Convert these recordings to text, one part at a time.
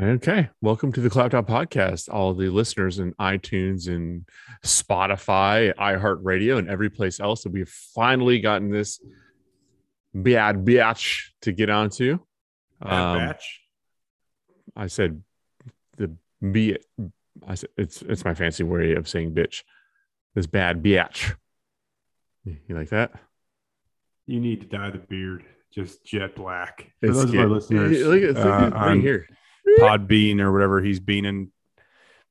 Okay. Welcome to the Out Podcast. All the listeners in iTunes and Spotify, iHeartRadio, and every place else that we've finally gotten this bad batch to get onto. Bad Um, batch. I said the be it. I said it's it's my fancy way of saying bitch. This bad bitch. You like that? You need to dye the beard just jet black. For It's those of our listeners, Look at, uh, right here. Podbean or whatever he's beaning,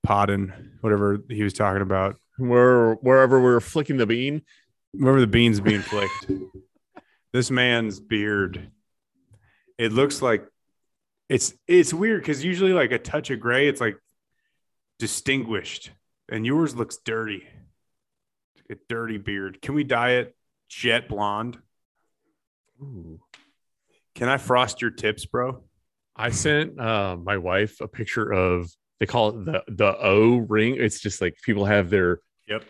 podding, whatever he was talking about, Where wherever we're flicking the bean. wherever the beans being flicked. this man's beard, it looks like it's it's weird because usually like a touch of gray, it's like distinguished, and yours looks dirty. A dirty beard. Can we dye it jet blonde? Ooh. Can I frost your tips, bro? I sent uh, my wife a picture of they call it the the O ring. It's just like people have their Yep.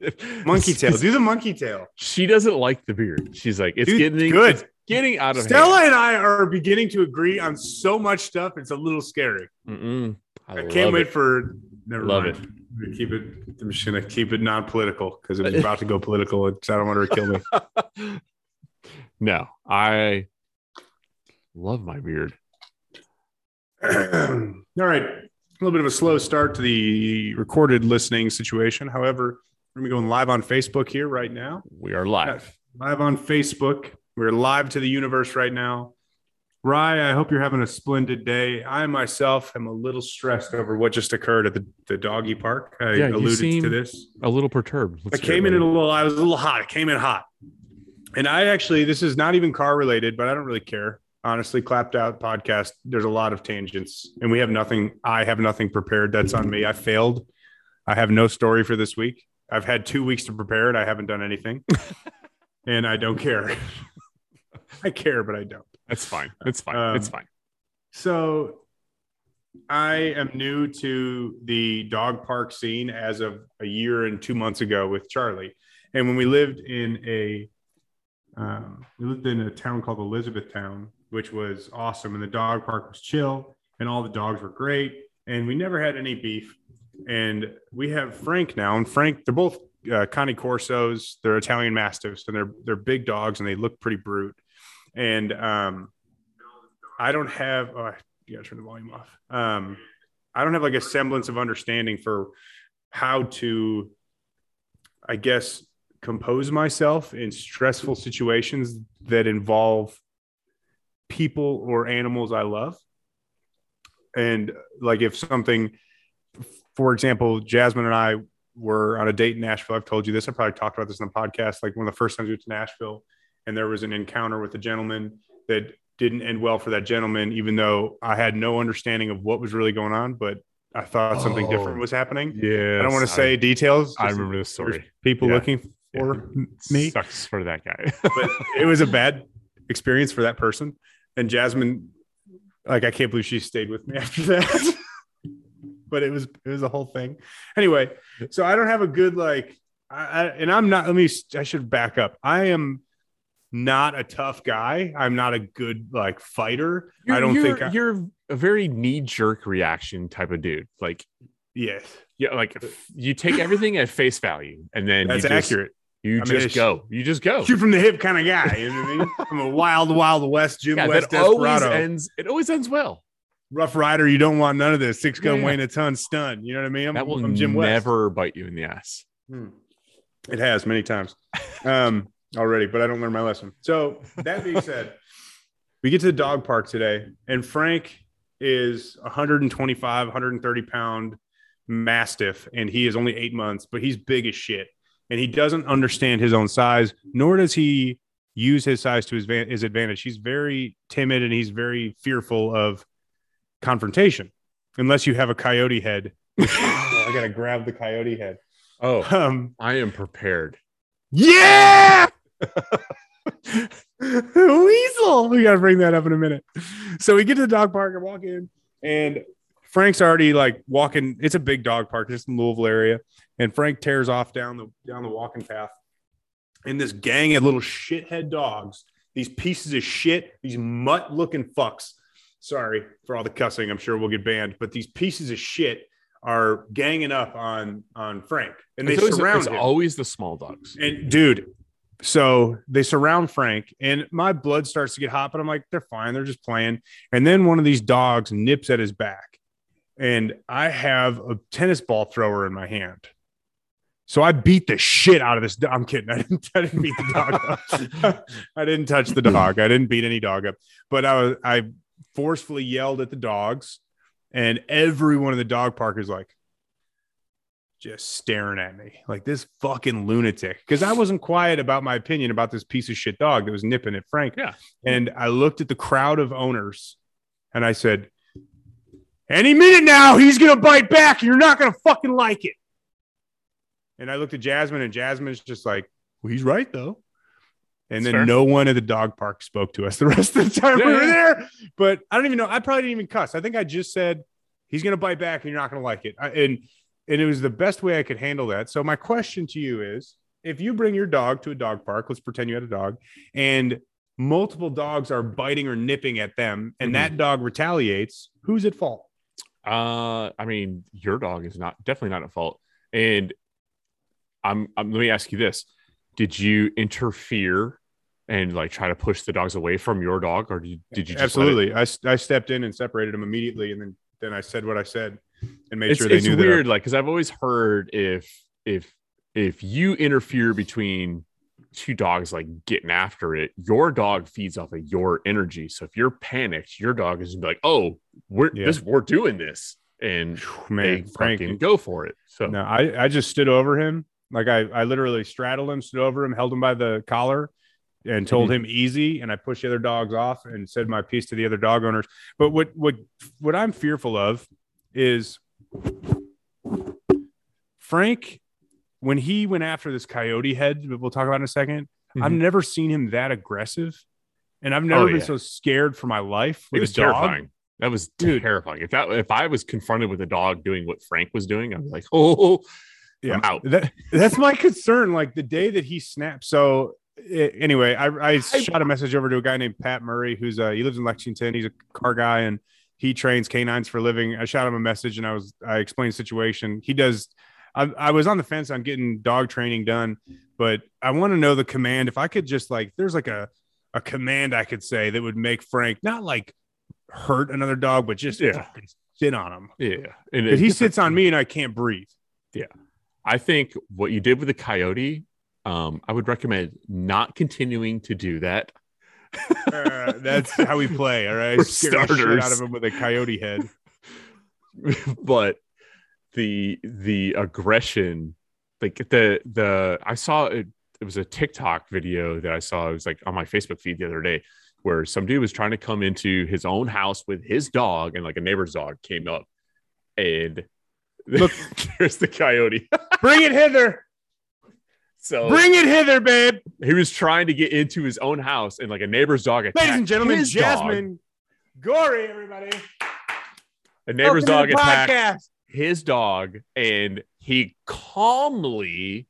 Monkey tail. Do the monkey tail. She doesn't like the beard. She's like, it's Dude, getting good. it's getting out of it. Stella hand. and I are beginning to agree on so much stuff. It's a little scary. Mm-mm. I, I, can't wait it. for. Never Love mind. I'm Keep it. I'm just gonna keep it non-political because it's about to go political. I don't want her to kill me. no, I love my beard. All right. A little bit of a slow start to the recorded listening situation. However, we're going live on Facebook here right now. We are live. live on Facebook. We're live to the universe right now. Rye, I hope you're having a splendid day. I myself am a little stressed over what just occurred at the, the doggy park. I Yeah, alluded to this. A little perturbed. I Let's hear came in a little, I was a little hot. I came in hot. And I actually, this is not even car related, but I don't really care. Honestly, clapped out podcast. There's a lot of tangents and we have nothing. I have nothing prepared. That's on me. I failed. I have no story for this week. I've had two weeks to prepare it. I haven't done anything and I don't care. I care, but I don't. That's fine. It's fine. Um, it's fine. So I am new to the dog park scene as of a year and two months ago with Charlie. And when we lived in a um, we lived in a town called Elizabethtown, which was awesome. And the dog park was chill and all the dogs were great. And we never had any beef. And we have Frank now. And Frank, they're both uh, Cane Corsos. They're Italian Mastiffs and they're, they're big dogs and they look pretty brute. And um, I don't have, oh, you gotta turn the volume off. Um, I don't have like a semblance of understanding for how to, I guess, compose myself in stressful situations that involve people or animals I love. And like if something, for example, Jasmine and I were on a date in Nashville. I've told you this. I probably talked about this in the podcast. Like one of the first times we went to Nashville, and there was an encounter with a gentleman that didn't end well for that gentleman, even though I had no understanding of what was really going on. But I thought something Oh. different was happening. Yeah. I don't want to say details. I remember there's story. People Yeah. looking for me, Sucks for that guy. but it was a bad experience for that person. And Jasmine, like, I can't believe she stayed with me after that. but it was it was a whole thing. Anyway, so I don't have a good like, I, I, and I'm not. Let me. I should back up. I am not a tough guy. I'm not a good like fighter. I don't you're, think. I, you're a very knee jerk reaction type of dude. Like, yes, yeah, like you take everything at face value, and then that's you just, accurate. You I just it's- go. You just go. Shoot from the hip kind of guy. You know what I mean? I'm a wild, wild west Jim Yeah, West that always ends. It always ends well. Rough rider. You don't want none of this. Six gun Yeah. weighing a ton stun. You know what I mean? I'm, That will I'm Jim West. never bite you in the ass. Hmm. It has many times um, already, but I don't learn my lesson. So that being said, we get to the dog park today, and Frank is 125, 130 pound mastiff, and he is only eight months, but he's big as shit, and he doesn't understand his own size, nor does he use his size to his, van- his advantage. He's very timid and he's very fearful of confrontation, unless you have a coyote head. Oh, I gotta grab the coyote head. Oh, Um, I am prepared. yeah. Weasel. We got to bring that up in a minute. So we get to the dog park and walk in, and Frank's already like walking. It's a big dog park, just in Louisville area. And Frank tears off down the down the walking path. And this gang of little shithead dogs, these pieces of shit, these mutt looking fucks, sorry for all the cussing. I'm sure we'll get banned, but these pieces of shit are ganging up on on Frank, and they it's always, surround it's him. always the small dogs. And dude, so they surround Frank, and my blood starts to get hot, but I'm like, they're fine, they're just playing. And then one of these dogs nips at his back, and I have a tennis ball thrower in my hand. So I beat the shit out of this. do- I'm kidding. I didn't. I didn't beat the dog. up. I didn't touch the dog. I didn't beat any dog up. But I was. I forcefully yelled at the dogs, and everyone in the dog park is like, just staring at me like this fucking lunatic. Because I wasn't quiet about my opinion about this piece of shit dog that was nipping at Frank. Yeah. And I looked at the crowd of owners, and I said, "Any minute now, he's gonna bite back, and you're not gonna fucking like it." And I looked at Jasmine, and Jasmine's just like, well, he's right though. And then Fair. no one at the dog park spoke to us the rest of the time Yeah, we were yeah. there. But I don't even know. I probably didn't even cuss. I think I just said he's gonna bite back, and you're not gonna like it. I, and and it was the best way I could handle that. So my question to you is: If you bring your dog to a dog park, let's pretend you had a dog, and multiple dogs are biting or nipping at them, and Mhm. that dog retaliates, who's at fault? Uh, I mean, your dog is not definitely not at fault. And I'm, I'm let me ask you this: Did you interfere and like try to push the dogs away from your dog, or did you, did you just let it- Absolutely. I, I stepped in and separated them immediately, and then then I said what I said and made it's sure they it's knew weird, like because I've always heard if if if you interfere between two dogs like getting after it, your dog feeds off of your energy. So if you're panicked, your dog is gonna be like, "Oh, we're Yeah. this we're doing this," and man, Frank. go for it. So No, I I just stood over him, like I I literally straddled him, stood over him, held him by the collar, and told mm-hmm. him easy, and I pushed the other dogs off and said my piece to the other dog owners. But what what what I'm fearful of is Frank when he went after this coyote head that we'll talk about in a 2nd i I've Mhm. never seen him that aggressive, and I've never Oh, been yeah. so scared for my life it was a dog. terrifying. That was Dude. terrifying. If that if I was confronted with a dog doing what Frank was doing, I'd be like, "Oh, Yeah, I'm out." That, that's my concern. Like the day that he snapped. So eh, anyway, I, I shot a message over to a guy named Pat Murray, who's uh, he lives in Lexington. He's a car guy and he trains canines for a living. I shot him a message and I was I explained the situation. He does. I, I was on the fence on getting dog training done, but I want to know the command. If I could just like, there's like a a command I could say that would make Frank not like hurt another dog, but just Yeah. sit on him. Yeah, and he sits on me and I can't breathe. Yeah. I think what you did with the coyote, um, I would recommend not continuing to do that. Uh, that's how we play. All right, Scare starters. out of him with a coyote head. but the the aggression like the the i saw it it was a tiktok video that i saw it was like on my facebook feed the other day where some dude was trying to come into his own house with his dog and like a neighbor's dog came up and Look. there's the coyote Bring it hither. so Bring it hither, babe. he was trying to get into his own house and like a neighbor's dog attacked Ladies and gentlemen, his dog. Jasmine Gory, everybody. a neighbor's Welcome dog attacked podcast. His dog and he calmly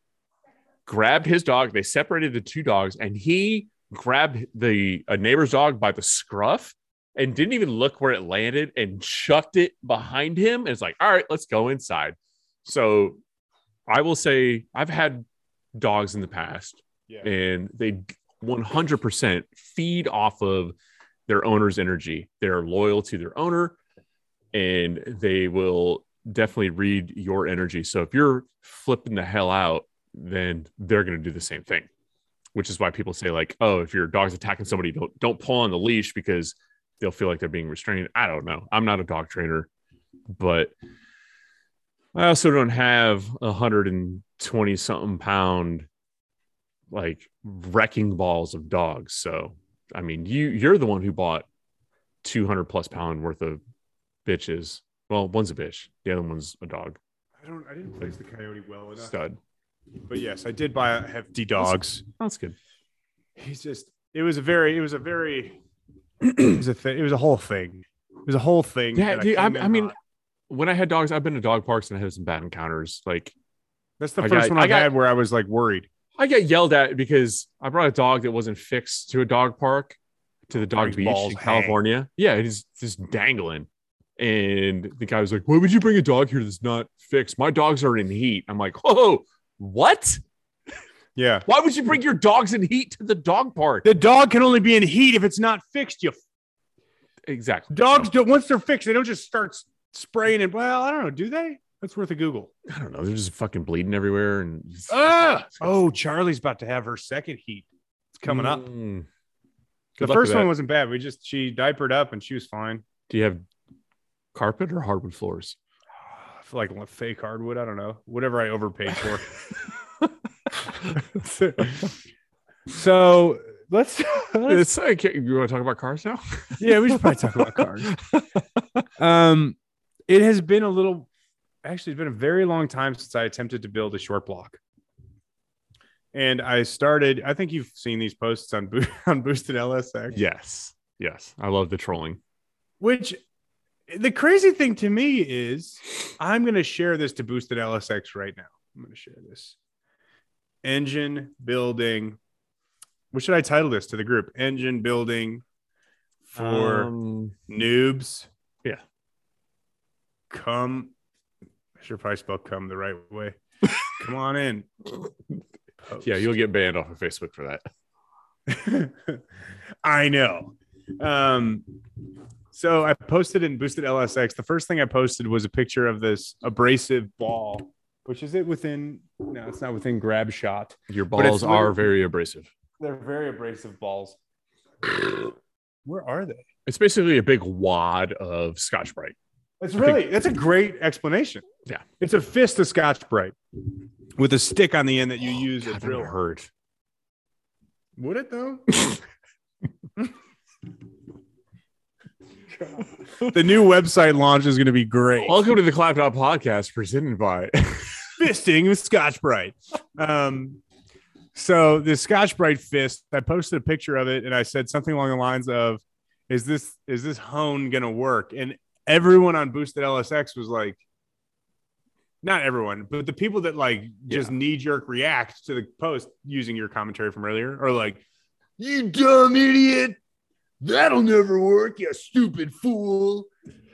grabbed his dog. They separated the two dogs and he grabbed the a neighbor's dog by the scruff and didn't even look where it landed and chucked it behind him. And it's like, all right, let's go inside. So I will say I've had dogs in the past Yeah. and they 100% feed off of their owner's energy. They're loyal to their owner and they will definitely read your energy. So if you're flipping the hell out, then they're going to do the same thing. Which is why people say like, "Oh, if your dog's attacking somebody, don't don't pull on the leash because they'll feel like they're being restrained." I don't know. I'm not a dog trainer, but I also don't have a hundred and twenty something pound like wrecking balls of dogs. So I mean, you you're the one who bought two hundred plus pound worth of bitches. Well, one's a bitch, the other one's a dog I don't. I didn't place the coyote well enough. stud. But yes, I did buy a hefty dogs. That's good. He's just. It was a very. It was a very. it was a thing. It was a whole thing. It was a whole thing. Yeah, dude, I, I mean, hot. when I had dogs, I've been to dog parks and I had some bad encounters. Like that's the I first got- one I got- had where I was like worried. I get yelled at because I brought a dog that wasn't fixed to a dog park. to the dog beach in hang. California. Yeah, it is just dangling. And the guy was like, Why would you bring a dog here that's not fixed? My dogs are in heat. I'm like, Whoa, what? Yeah. Why would you bring your dogs in heat to the dog park? The dog can only be in heat if it's not fixed. You Exactly. dogs don't once they're fixed, they don't just start spraying it. Well, I don't know. Do they? That's worth a Google. I don't know. They're just fucking bleeding everywhere. And Ah! Oh, Charlie's about to have her second heat. It's coming up. Mm. The Good luck first one wasn't bad. We just she diapered up and she was fine. Do you have carpet or hardwood floors? I feel like fake hardwood. I don't know. Whatever I overpaid for. so let's, let's It's. You want to talk about cars now? yeah, we should probably talk about cars. Um, it has been a little, actually, it's been a very long time since I attempted to build a short block. And I started. I think you've seen these posts on Bo- on Boosted LSX. yes. Yes. I love the trolling. Which the crazy thing to me is, I'm going to share this to Boosted LSX right now. I'm going to share this engine building. What should I title this to the group? Engine building for Um, noobs. Yeah. Come. I should probably spell come the right way. Come on in. yeah, you'll get banned off of Facebook for that. I know. Um, so I posted in Boosted LSX. The first thing I posted was a picture of this abrasive ball, which is it within? No, it's not within grab shot. Your balls are very abrasive. They're very abrasive balls. Where are they? It's basically a big wad of Scotch Brite. It's I think- really that's a great explanation. Yeah. it's a fist of Scotch Brite with a stick on the end that you oh, use God, a that hurt. Would it though? the new website launch is going to be great. Welcome to the Clapped Out Podcast presented by. Fisting with Scotch Brite. Um, so the Scotch Brite fist, I posted a picture of it and I said something along the lines of, "Is this is this hone going to work?" And everyone on Boosted LSX was like, not everyone, but the people that like just knee jerk react to the post using your commentary from earlier are like, "You dumb idiot." That'll never work, you stupid fool.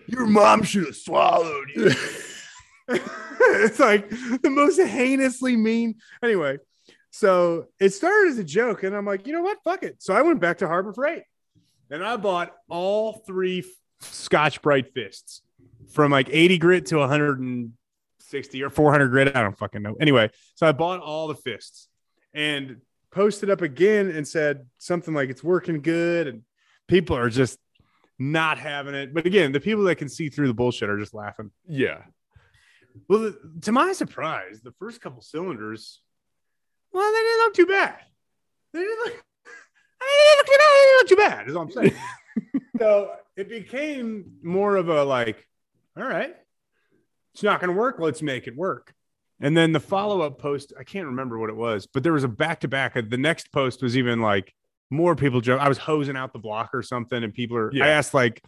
Your mom should have swallowed you. it's like the most heinously mean. Anyway, so it started as a joke, and I'm like, you know what? Fuck it. So I went back to Harbor Freight and I bought all three Scotch Brite fists from like 80 grit to 160 or 400 grit. I don't fucking know. Anyway, so I bought all the fists and posted up again and said something like it's working good and people are just not having it. But again, the people that can see through the bullshit are just laughing. yeah. Well, the, to my surprise, the first couple cylinders, well, they didn't look too bad. They didn't look, I mean, they didn't look too bad. They didn't look too bad. Is all I'm saying. so it became more of a like, all right, it's not going to work. Let's make it work. And then the follow up post, I can't remember what it was, but there was a back to back. The next post was even like more people joke. I was hosing out the block or something, and people are. I asked like,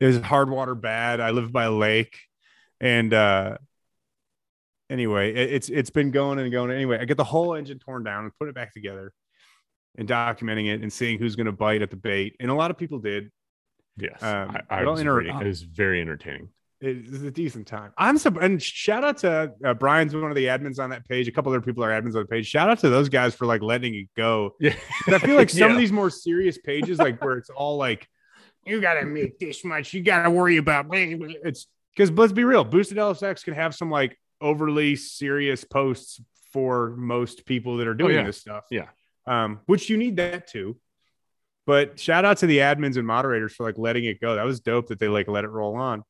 "Is hard water bad?" I live by a lake, and uh anyway, it- it's it's been going and going. Anyway, I get the whole engine torn down and put it back together, and documenting it and seeing who's going to bite at the bait. And a lot of people did. Yes. Um, I, I was inter- reading. It was very entertaining. It was a decent time. I'm so and shout out to uh, Brian's one of the admins on that page. A couple other people are admins on the page. Shout out to those guys for like letting it go. Yeah, I feel like some Yeah. of these more serious pages, like where it's all like, you got to make this much, you got to worry about. blah, blah." It's because let's be real, Boosted LSX can have some like overly serious posts for most people that are doing Oh, yeah. this stuff. Yeah. Um, which you need that too. But shout out to the admins and moderators for like letting it go. That was dope that they like let it roll on.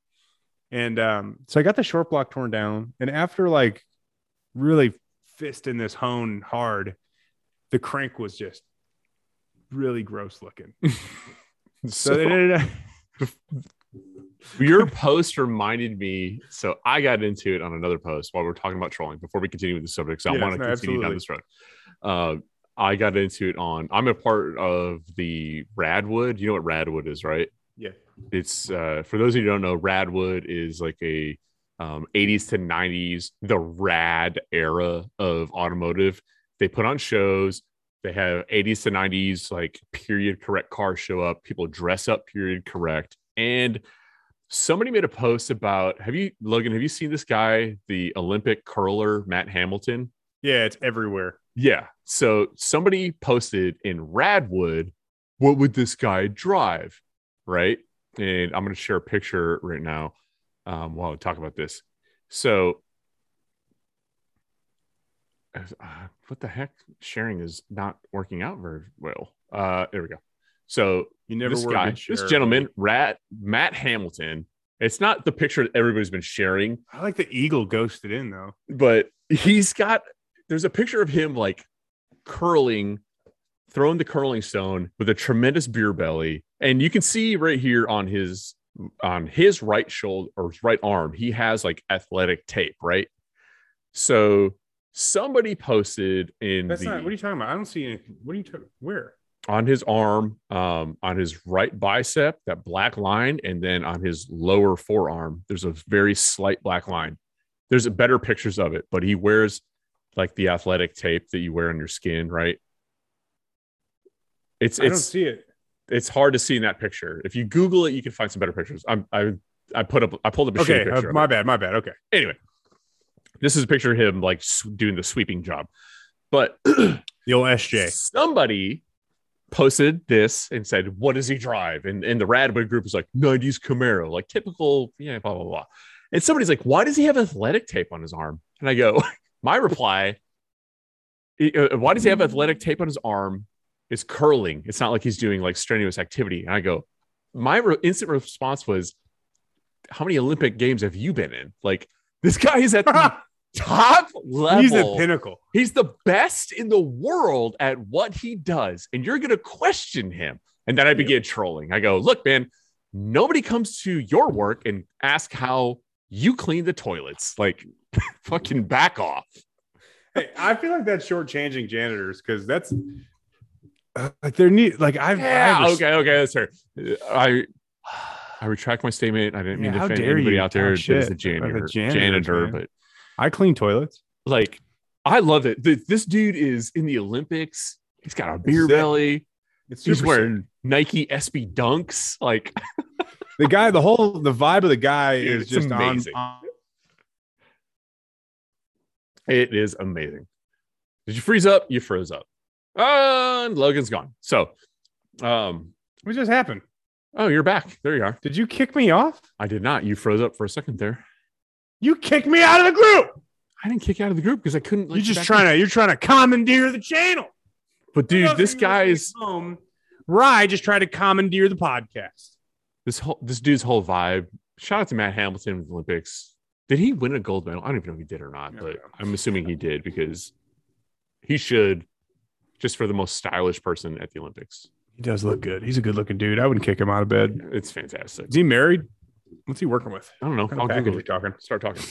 And um, so I got the short block torn down. And after like really fisting this hone hard, the crank was just really gross looking. So, So, your post reminded me. So I got into it on another post while we're talking about trolling. Before we continue with the subject, so Yes, I want to no, continue down absolutely. this road. Uh, I got into it on. I'm a part of the Radwood. You know what Radwood is, right? yeah. It's uh, for those of you who don't know, Radwood is like a um, 80s to 90s, the rad era of automotive. They put on shows They have 80s to 90s like period correct cars show up. People dress up period correct. And somebody made a post about have you Logan, have you seen this guy, the Olympic curler Matt Hamilton? Yeah, it's everywhere. Yeah. So somebody posted in Radwood, what would this guy drive? Right. And I'm going to share a picture right now um, while we talk about this. So, uh, what the heck? Sharing is not working out very well. Uh, there we go. So You never this were guy, this gentleman, Rat Matt Hamilton. It's not the picture that everybody's been sharing, I like the eagle ghosted in though. but he's got there's a picture of him like curling throwing the curling stone with a tremendous beer belly and you can see right here on his on his right shoulder or his right arm he has like athletic tape right so somebody posted in That's the, not. What are you talking about? I don't see anything. What are you talking? Where? on his arm um on his right bicep that black line and then on his lower forearm there's a very slight black line there's better pictures of it but he wears like the athletic tape that you wear on your skin right it's I don't it's see it. It's hard to see in that picture if you google it you can find some better pictures i'm i i put up i pulled up a Okay, shitty uh, my bad. My bad. Okay. anyway this is a picture of him like doing the sweeping job but The old SJ. somebody posted this and said, "What does he drive?" And and the Radwood group is like, "90s Camaro, like typical, yeah, blah blah blah." And somebody's like, "Why does he have athletic tape on his arm?" And I go, "My reply, uh, why does he have athletic tape on his arm? Is curling. It's not like he's doing like strenuous activity." And I go, my re- instant response was, "How many Olympic games have you been in? Like this guy is at the top level." He's the pinnacle. He's the best in the world at what he does, and you're going to question him. And then I began trolling. I go, look, man, nobody comes to your work and ask how you clean the toilets. Like, fucking back off. Hey, I feel like that's shortchanging janitors because that's like they're neat. Like I've Yeah, I've okay, okay, that's fair. I I retract my statement. I didn't mean Yeah, to offend anybody out oh, there that is shit a janitor, about the janitors, janitor, but I clean toilets. like, I love it. Th- This dude is in the Olympics. He's got a beer Sick. belly. It's He's wearing Nike SB Dunks. Like, the guy. The whole the vibe of the guy Dude, is just on, amazing. on- It is amazing. Did you freeze up? You froze up. Uh, and Logan's gone. So, um, What just happened? oh, you're back. There you are. Did you kick me off? I did not. You froze up for a second there. You kicked me out of the group. I didn't kick you out of the group because I couldn't. let You're just trying in. to. You're trying to commandeer the channel. But dude, this guy is home. Rye just tried to commandeer the podcast. this whole this dude's whole vibe. Shout out to Matt Hamilton with the Olympics. Did he win a gold medal? I don't even know if he did or not, Yeah, but yeah. I'm assuming he did because he should, just for the most stylish person at the Olympics. He does look good. He's a good looking dude. I wouldn't kick him out of bed. It's fantastic. Is he married? What's he working with? I don't know. What I'll package Google it. talking? Start talking.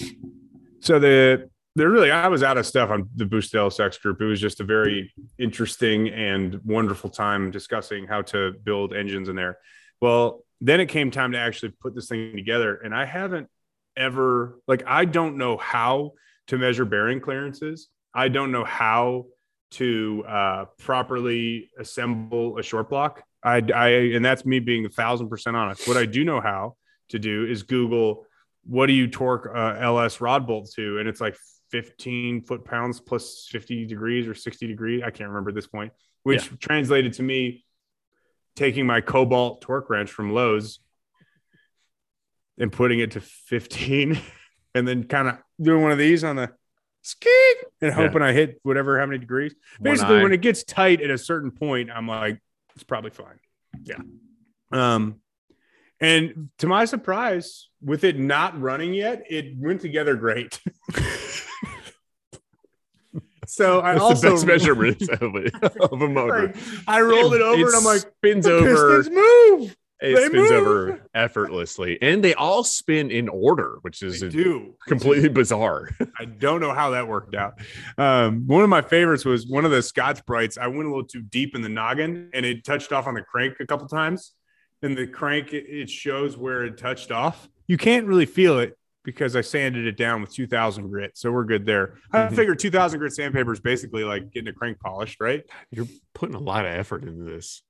So the there really I was out of stuff on the Boosted LSX Group. It was just a very interesting and wonderful time discussing how to build engines in there. Well, then it came time to actually put this thing together, and I haven't ever like I don't know how to measure bearing clearances. I don't know how to uh, properly assemble a short block. I, I and that's me being a thousand percent honest. What I do know how to do is Google what do you torque uh, LS rod bolt to, and it's like 15 foot pounds plus 50 degrees or 60 degrees. I can't remember at this point, which translated to me taking my Kobalt torque wrench from Lowe's and putting it to 15 and then kind of doing one of these on the ski and hoping I hit whatever how many degrees. Basically, when it gets tight at a certain point, I'm like, it's probably fine. Yeah. Um, and to my surprise, with it not running yet, it went together great. so I That's also the best measurement of, a motor. like, I rolled it over and I'm like, spins over. pistons move. It they spins move. over effortlessly, and they all spin in order, which is completely bizarre. I don't know how that worked out. Um, one of my favorites was one of the Scotch Brights. I went a little too deep in the noggin and it touched off on the crank a couple times. And the crank, it, it shows where it touched off. You can't really feel it because I sanded it down with 2000 grit. So we're good there. I Mhm. figured 2000 grit sandpaper is basically like getting a crank polished, right? You're putting a lot of effort into this.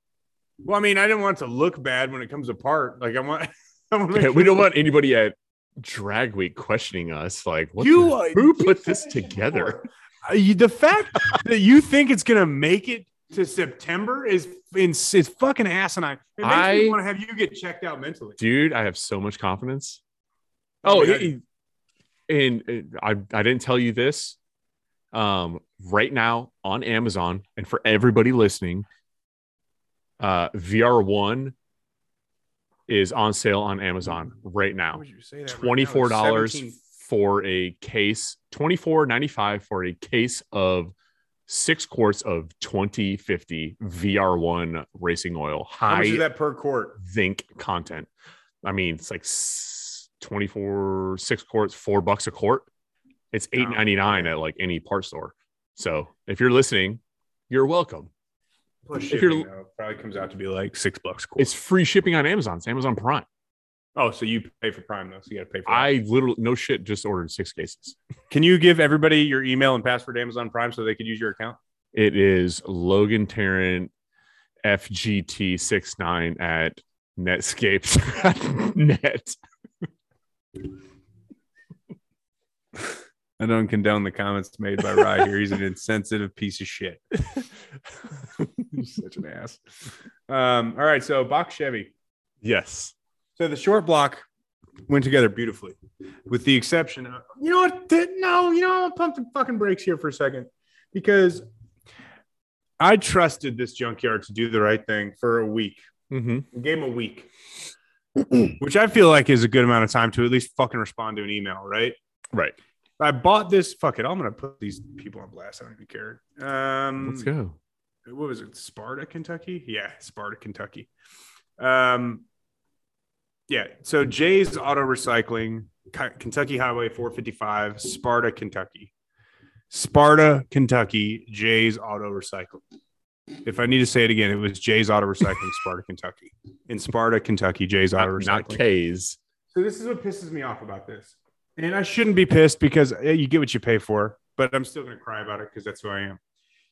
Well, I mean, I didn't want it to look bad when it comes apart. Like I want, I want make we don't want anybody at Drag Week questioning us. Like, what you the- who you put this together? Uh, you- the fact that you think it's gonna make it to September is it's, it's fucking asinine. It makes I- me want to have you get checked out mentally. dude i have so much confidence Oh, oh yeah. it- and uh, i i didn't tell you this um right now on amazon and for everybody listening uh vr1 is on sale on amazon right now would you right now? $24 for a case 24.95 for a case of six quarts of 2050 vr1 racing oil How much is that per quart? zinc content. I mean, it's like 24, six quarts, four bucks a quart. It's eight ninety nine at like any part store. So if you're listening, you're welcome. Plus If you're- though, probably comes out to be like six bucks. quart. It's free shipping on Amazon. It's Amazon Prime. oh, so you pay for Prime though, so you got to pay for. that. I literally no shit just ordered six cases. Can you give everybody your email and password to Amazon Prime so they could use your account? It is Logan Tarrant FGT69 at Netscape.net. I don't condone the comments made by Rye here. He's an insensitive piece of shit. He's such an ass. Um, all right, so box Chevy. yes. So the short block went together beautifully, with the exception of you know what? No, you know I'm gonna pump the fucking brakes here for a second because I trusted this junkyard to do the right thing for a week. hmm gave him a week, which I feel like is a good amount of time to at least fucking respond to an email, right? Right. I bought this. Fuck it. I'm gonna put these people on blast. I don't even care. Um, Let's go. what was it? Sparta, Kentucky? Yeah, Sparta, Kentucky. Um, yeah. So Jay's Auto Recycling, Kentucky Highway 455, Sparta, Kentucky. Sparta, Kentucky, Jay's Auto Recycling. If I need to say it again, it was Jay's Auto Recycling, Sparta, Kentucky. In Sparta, Kentucky, Jay's Auto Recycling. not K's. So this is what pisses me off about this. And I shouldn't be pissed because you get what you pay for, but I'm still going to cry about it because that's who I am.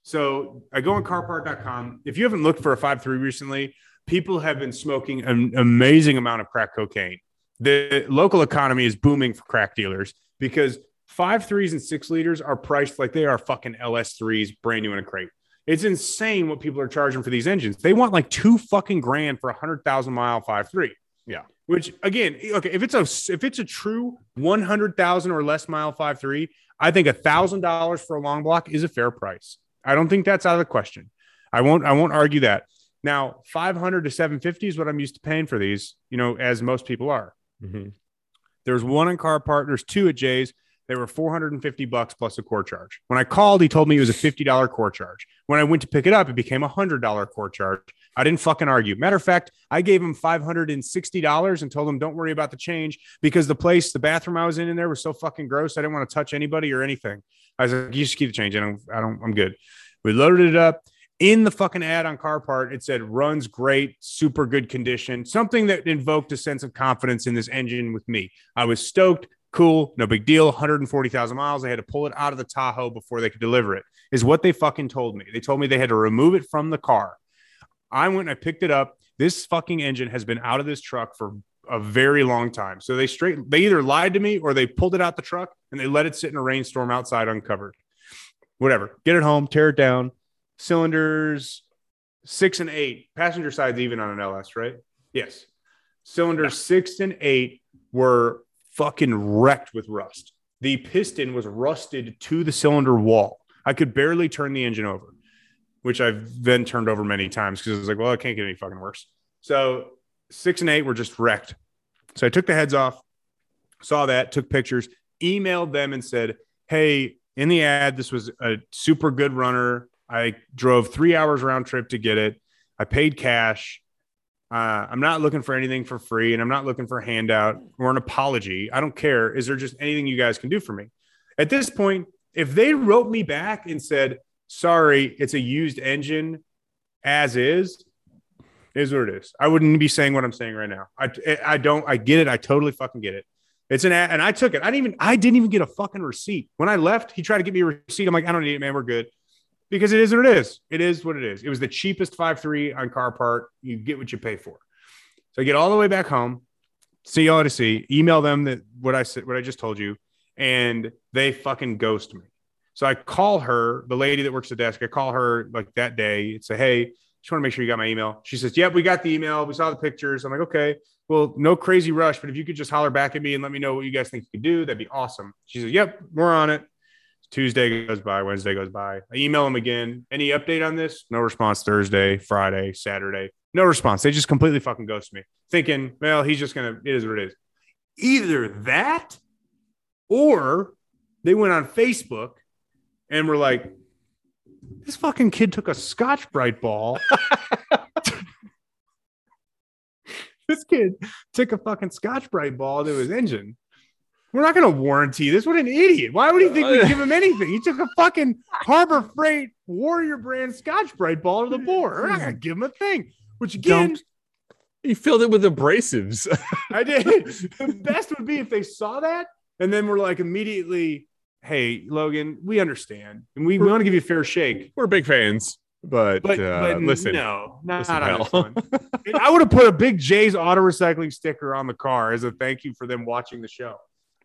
So I go on carpart.com. If you haven't looked for a 5.3 recently, people have been smoking an amazing amount of crack cocaine. The local economy is booming for crack dealers because five threes and six liters are priced like they are fucking LS3s brand new in a crate. It's insane what people are charging for these engines. They want like two fucking grand for a hundred thousand mile five three. Yeah. Which again, okay, if it's a if it's a true one hundred thousand or less mile five three, I think a thousand dollars for a long block is a fair price. I don't think that's out of the question. I won't I won't argue that. Now, 500 to 750 is what I'm used to paying for these, you know, as most people are. hmm There's one in Car Partners, two at Jay's. They were 450 bucks plus a core charge. When I called, he told me it was a $50 core charge. When I went to pick it up, it became a $100 core charge. I didn't fucking argue. Matter of fact, I gave him $560 and told him, don't worry about the change because the place, the bathroom I was in in there was so fucking gross. I didn't want to touch anybody or anything. I was like, you just keep the change. I don't, I don't, I'm good. We loaded it up in the fucking ad on car part it said runs great super good condition something that invoked a sense of confidence in this engine with me i was stoked cool. No big deal. 140000 miles. They had to pull it out of the tahoe before they could deliver it is what they fucking told me. They told me they had to remove it from the car. I went and i picked it up. This fucking engine has been out of this truck for a very long time. So they straight they either lied to me or they pulled it out the truck and they let it sit in a rainstorm outside uncovered. Whatever. Get it home tear it down. Cylinders six and eight, passenger side's even on an LS, right? Yes. Cylinders six and eight were fucking wrecked with rust. The piston was rusted to the cylinder wall. I could barely turn the engine over, which I've then turned over many times because I was like, well, it can't get any fucking worse. So six and eight were just wrecked. So I took the heads off, saw that, took pictures, emailed them and said, hey, in the ad, this was a super good runner. I drove three hours round trip to get it. I paid cash. Uh, I'm not looking for anything for free and I'm not looking for a handout or an apology. I don't care. Is there just anything you guys can do for me? At this point, if they wrote me back and said, sorry, it's a used engine as is, is what it is. I wouldn't be saying what I'm saying right now. I, I don't, I get it. I totally fucking get it. It's an and I took it. I didn't even I didn't even get a fucking receipt. When I left, he tried to get me a receipt. I'm like, I don't need it, man. We're good. Because it is what it is. It is what it is. It was the cheapest 5.3 on car part. You get what you pay for. So I get all the way back home, see all to see, email them that what I said, what I just told you, and they fucking ghost me. So I call her, the lady that works the desk. I call her like that day and say, Hey, just want to make sure you got my email. She says, Yep, we got the email. We saw the pictures. I'm like, Okay, well, no crazy rush, but if you could just holler back at me and let me know what you guys think you could do, that'd be awesome. She says, Yep, we're on it. Tuesday goes by, Wednesday goes by. I email them again. Any update on this? No response. Thursday, Friday, Saturday. No response. They just completely fucking ghost me, thinking, well, he's just gonna, it is what it is. Either that or they went on Facebook and were like, this fucking kid took a Scotch Brite ball. this kid took a fucking Scotch Brite ball to his engine. We're not going to warranty this. What an idiot. Why would he think we'd give him anything? He took a fucking Harbor Freight Warrior brand Scotch Brite ball to the bore. We're not going to give him a thing. Which again, Don't- He filled it with abrasives. I did. The best would be if they saw that and then we're like immediately, hey, Logan, we understand. And we, we want to give you a fair shake. We're big fans, but, But, uh, but listen, no, not, listen, not on one. I would have put a big Jay's auto recycling sticker on the car as a thank you for them watching the show.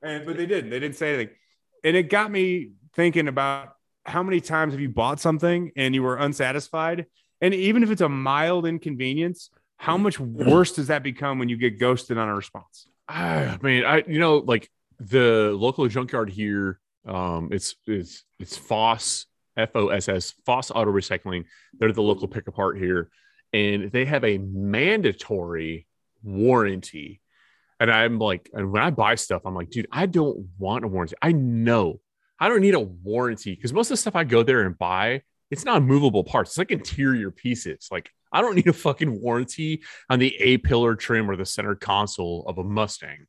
And but they didn't. They didn't say anything. And it got me thinking about how many times have you bought something and you were unsatisfied? And even if it's a mild inconvenience, how much worse does that become when you get ghosted on a response? I mean, I you know, like the local junkyard here, um, it's it's it's Foss F O S S Foss Auto Recycling. They're the local pick apart here, and they have a mandatory warranty. And I'm like, and when I buy stuff, I'm like, dude, I don't want a warranty. I know I don't need a warranty because most of the stuff I go there and buy, it's not movable parts. It's like interior pieces. Like I don't need a fucking warranty on the A pillar trim or the center console of a Mustang.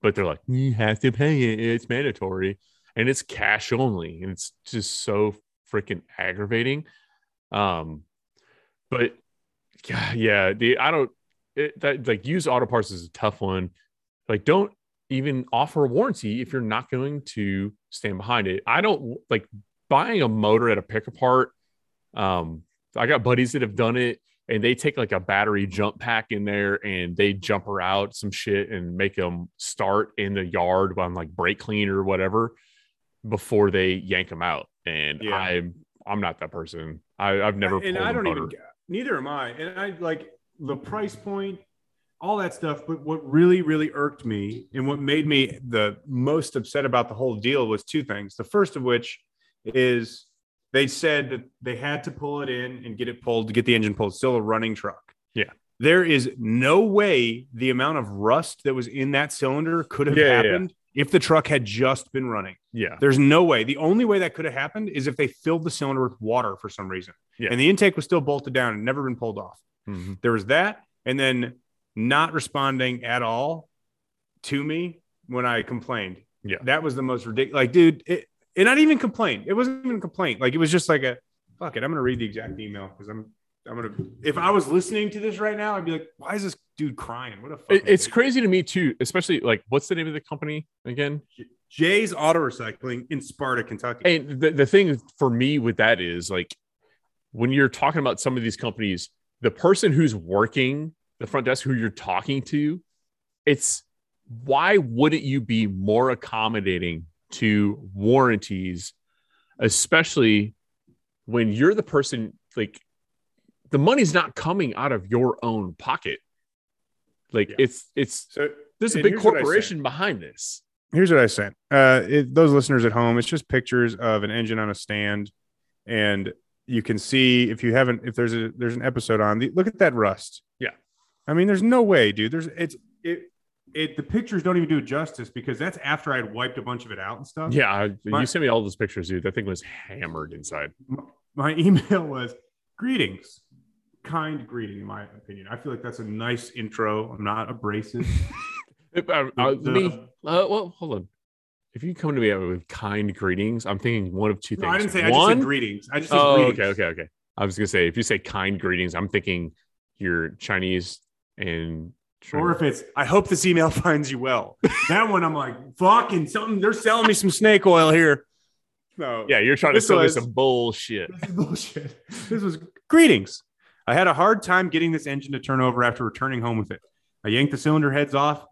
But they're like, you have to pay it. It's mandatory. And it's cash only. And it's just so freaking aggravating. Um, but yeah, yeah, the I don't it, that like used auto parts is a tough one. Like, don't even offer a warranty if you're not going to stand behind it. I don't like buying a motor at a pick apart. Um, I got buddies that have done it and they take like a battery jump pack in there and they jumper out some shit and make them start in the yard on like brake clean or whatever before they yank them out. And Yeah. I'm I'm not that person. I, I've never and I don't motor. even neither am I. And I like the price point, all that stuff. But what really, really irked me and what made me the most upset about the whole deal was two things. The first of which is they said that they had to pull it in and get it pulled to get the engine pulled, still a running truck. Yeah. There is no way the amount of rust that was in that cylinder could have Yeah, yeah, yeah. happened if the truck had just been running. Yeah. There's no way. The only way that could have happened is if they filled the cylinder with water for some reason. Yeah. And the intake was still bolted down and never been pulled off. Mhm. There was that. And then not responding at all to me when I complained. Yeah. That was the most ridiculous. Like, dude, it, and not even complaint. It wasn't even a complaint. Like, it was just like a fuck it. I'm going to read the exact email because I'm, I'm going to, if I was listening to this right now, I'd be like, why is this dude crying? What a It- it's idiot. crazy to me too, especially like what's the name of the company again? Jay's Auto Recycling in Sparta, Kentucky. And the, the thing for me with that is like when you're talking about some of these companies, the person who's working the front desk who you're talking to, it's why wouldn't you be more accommodating to warranties, especially when you're the person like the money's not coming out of your own pocket. Like Yeah. it's it's so there's a big here's what I said. corporation behind this. here's what I sent. Uh, it, those listeners at home, it's just pictures of an engine on a stand, and you can see if you haven't, if there's a there's an episode on. The, look at that rust. I mean, there's no way, dude. There's it's it it the pictures don't even do justice because that's after I had wiped a bunch of it out and stuff. Yeah, I- My- you sent me all those pictures, dude. That thing was hammered inside. My email was greetings, kind greeting, in my opinion. I feel like that's a nice intro. I'm not abrasive. Uh, uh, The- me, uh, well, hold on. If you come to me with kind greetings, I'm thinking one of two things. no, I didn't say. I just One, said greetings. I just said oh, greetings. okay, okay, okay. I was gonna say if you say kind greetings, I'm thinking you're Chinese and. Or if it's, I hope this email finds you well. that one, I'm like, fucking something. They're selling me some snake oil here. No. yeah, you're trying to sell me some bullshit. This bullshit. This was greetings. I had a hard time getting this engine to turn over after returning home with it. I yanked the cylinder heads off,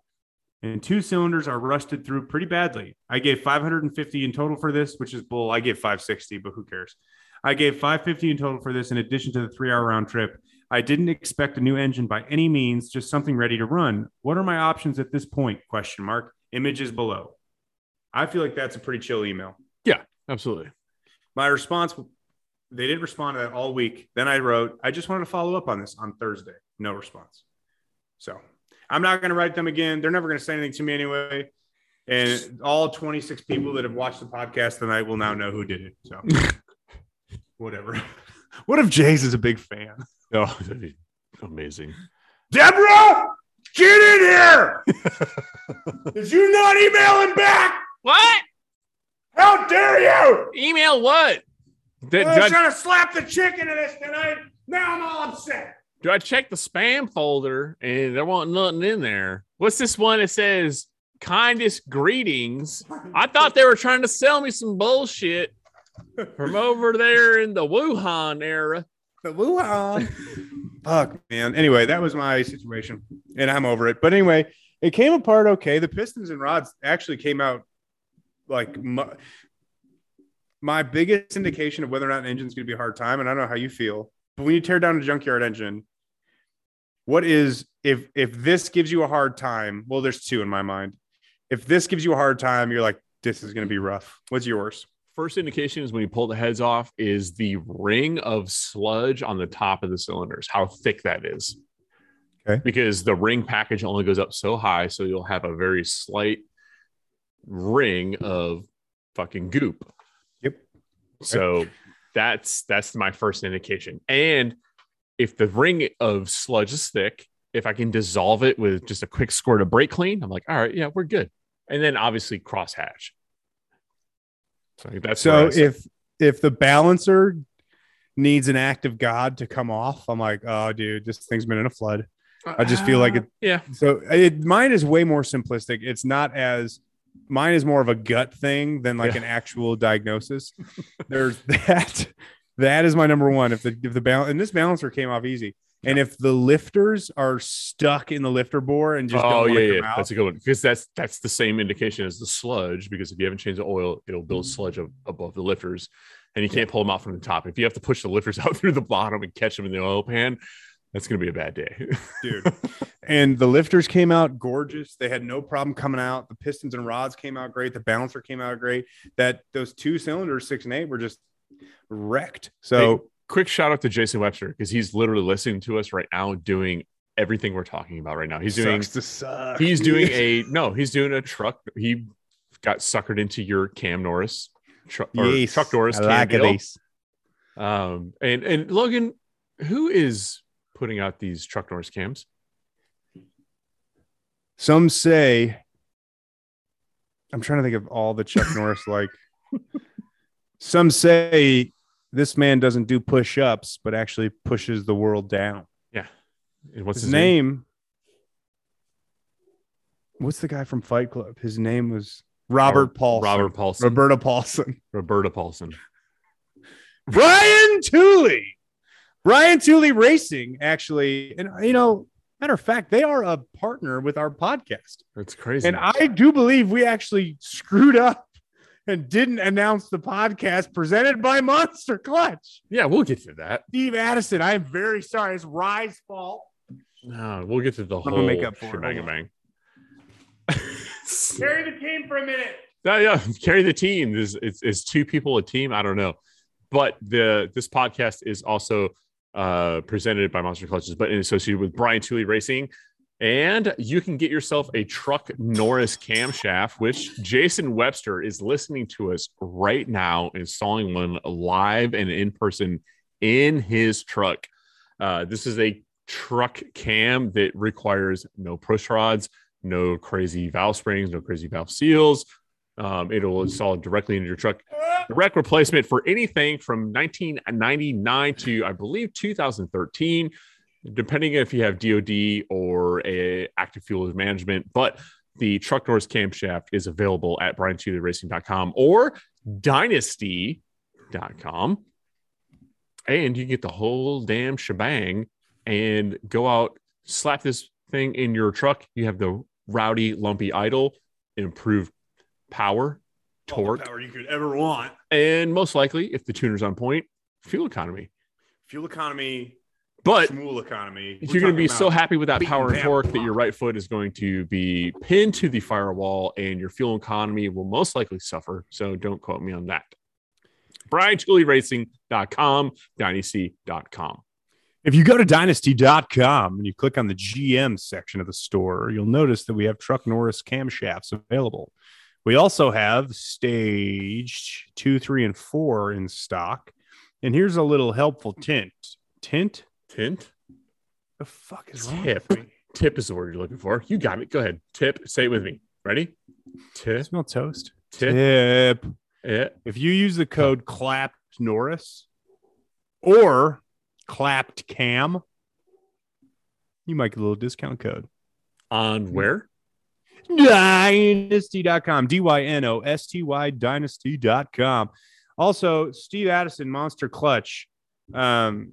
and two cylinders are rusted through pretty badly. I gave 550 in total for this, which is bull. I gave 560, but who cares? I gave 550 in total for this in addition to the three hour round trip. I didn't expect a new engine by any means, just something ready to run. What are my options at this point? Question mark. Images below. I feel like that's a pretty chill email. Yeah, absolutely. My response, they didn't respond to that all week. Then I wrote, I just wanted to follow up on this on Thursday. No response. So I'm not going to write them again. They're never going to say anything to me anyway. And all 26 people that have watched the podcast tonight will now know who did it. So whatever. What if Jays is a big fan? Oh, that'd be amazing. Deborah, get in here. Did you not email him back? What? How dare you? Email what? Did, I do, was I, trying to slap the chicken in this tonight. Now I'm all upset. do I check the spam folder and there wasn't nothing in there? What's this one that says kindest greetings? I thought they were trying to sell me some bullshit from over there in the Wuhan era. The Wuhan. Fuck, man. Anyway, that was my situation, and I'm over it. But anyway, it came apart okay. The pistons and rods actually came out like my, my biggest indication of whether or not an engine's going to be a hard time. And I don't know how you feel, but when you tear down a junkyard engine, what is if if this gives you a hard time? Well, there's two in my mind. If this gives you a hard time, you're like, this is going to be rough. What's yours? First indication is when you pull the heads off is the ring of sludge on the top of the cylinders, how thick that is. Okay. Because the ring package only goes up so high, so you'll have a very slight ring of fucking goop. Yep. So that's that's my first indication. And if the ring of sludge is thick, if I can dissolve it with just a quick squirt of brake clean, I'm like, all right, yeah, we're good. And then obviously crosshatch. So that's So if if the balancer needs an act of God to come off, I'm like, oh, dude, this thing's been in a flood. I just feel like uh, it. yeah, So it, mine is way more simplistic. It's not as mine is more of a gut thing than like Yeah. an actual diagnosis. There's that. That is my number one. If the if the balance and this balancer came off easy, and if the lifters are stuck in the lifter bore and just oh yeah, yeah, out, that's a good one because that's that's the same indication as the sludge. Because if you haven't changed the oil, it'll build mm. sludge ab- above the lifters, and you can't pull them out from the top. If you have to push the lifters out through the bottom and catch them in the oil pan, that's gonna be a bad day. dude. and the lifters came out gorgeous. They had no problem coming out. The pistons and rods came out great. The balancer came out great. That those two cylinders, six and eight, were just wrecked. So Quick shout out to Jason Webster because he's literally listening to us right now, doing everything we're talking about right now. He's doing sucks to suck. he's doing a no, he's doing a truck. He got suckered into your Cam Norris truck or Yes, Chuck Norris I like it. Um, and and Logan, who is putting out these Chuck Norris cams? Some say I'm trying to think of all the Chuck Norris like. Some say this man doesn't do push-ups, but actually pushes the world down. And what's His, his, name? name? What's the guy from Fight Club? His name was Robert Paulson. Robert Paulson. Roberta Paulson. Roberta Paulson. Brian Tooley. Brian Tooley Racing, actually, and you know, matter of fact, they are a partner with our podcast. That's crazy. And I do believe we actually screwed up and didn't announce the podcast presented by Monster Clutch. yeah, we'll get to that. Steve Addison, I am very sorry. It's Rye's fault. No, we'll get to the gonna whole make up for it. shebang Hold bang. Carry the team for a minute. No, yeah, carry the team. Is is is two people a team? I don't know, but the this podcast is also uh, presented by Monster Clutches, but in associated with Brian Tooley Racing, and you can get yourself a Truck Norris camshaft, which Jason Webster is listening to us right now, installing one live and in person in his truck. Uh, this is a truck cam that requires no push rods, no crazy valve springs, no crazy valve seals. Um, it'll install directly into your truck. Direct replacement for anything from 1999 to I believe 2013. Depending if you have DoD or a active fuel management. But the Truck Norris camshaft is available at briantooleyracing.com or dynosty.com. And you get the whole damn shebang and go out, slap this thing in your truck. You have the rowdy, lumpy idle, improved power, torque, power you could ever want. and most likely, if the tuner's on point, fuel economy. Fuel economy, But schmool economy. We're you're going to be so happy with that power and torque that your right foot is going to be pinned to the firewall and your fuel economy will most likely suffer. So don't quote me on that. BrianTooleyRacing.com, Dynosty.com. If you go to dynosty.com and you click on the GM section of the store, you'll notice that we have Truck Norris camshafts available. We also have stage two, three, and four in stock. And here's a little helpful tint. Tint? Tint? The fuck is wrong Tip. with me? Tip is the word you're looking for. You got it. Go ahead. Tip. Say it with me. Ready? I Tip. smell toast. Tip. Tip. Yeah. If you use the code clapped Norris or clapped cam, you might get a little discount code. On where? Dynosty.com. D Y N O S T Y dynosty.com. Also, Steve Addison, Monster Clutch. Um,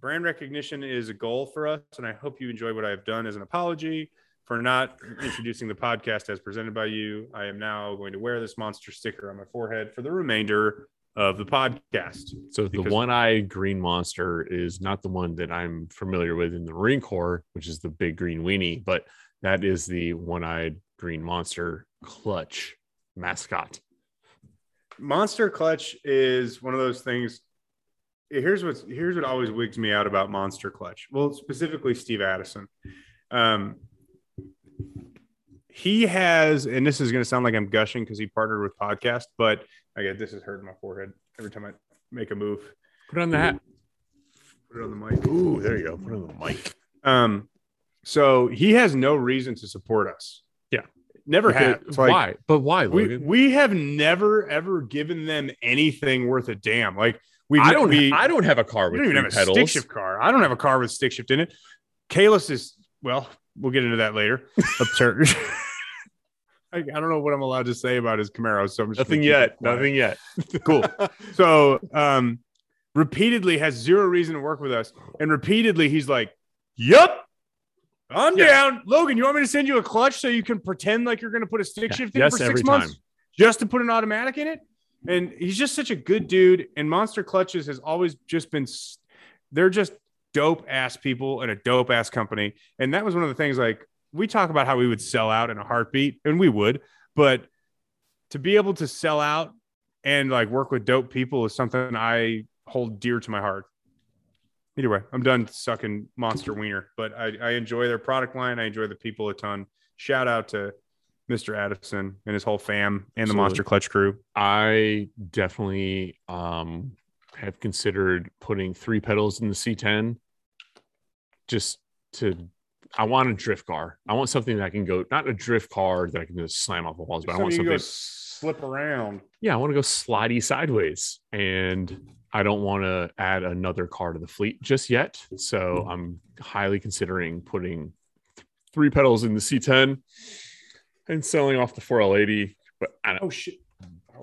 brand recognition is a goal for us, and I hope you enjoy what I have done as an apology for not introducing the podcast as presented by you. I am now going to wear this monster sticker on my forehead for the remainder of the podcast. So the one-eyed green monster is not the one that I'm familiar with in the Marine Corps, which is the big green weenie, but that is the one-eyed green monster clutch mascot. Monster Clutch is one of those things. Here's what's here's what always wigs me out about Monster Clutch. Well, specifically Steve Addison. Um, he has, and this is going to sound like I'm gushing because he partnered with podcast, but I get this is hurting my forehead every time I make a move. Put on the hat. Put it on the mic. Ooh, there you go. Put it on the mic. Um, so he has no reason to support us. Yeah. never had. Like, why? But why, We, we have never ever given them anything worth a damn. Like we I don't. we, I don't have a car with don't even have a stick shift car. I don't have a car with stick shift in it. Kalis is well, we'll get into that later. Absurd. I, I don't know what I'm allowed to say about his Camaro. So I'm just Nothing yet. Nothing yet. Cool. So um repeatedly has zero reason to work with us. And repeatedly he's like, Yup. I'm Yeah. down. Logan, you want me to send you a clutch so you can pretend like you're gonna put a stick Yeah. shift in Yes, for six months time. just to put an automatic in it? And he's just such a good dude. And Monster Clutches has always just been, they're just dope ass people and a dope ass company. And that was one of the things like we talk about how we would sell out in a heartbeat, and we would, but to be able to sell out and like work with dope people is something I hold dear to my heart. Either way, I'm done sucking monster wiener, but I, I enjoy their product line. I enjoy the people a ton. Shout out to Mr. Addison and his whole fam and the Monster Clutch crew. I definitely um, have considered putting three pedals in the C10 just to. I want a drift car. I want something that I can go, not a drift car that I can just slam off the walls, but I want something. slip around. yeah, I want to go slidey sideways. And I don't want to add another car to the fleet just yet. So I'm highly considering putting th- three pedals in the C10 and selling off the 4L80. But I don't, Oh shit!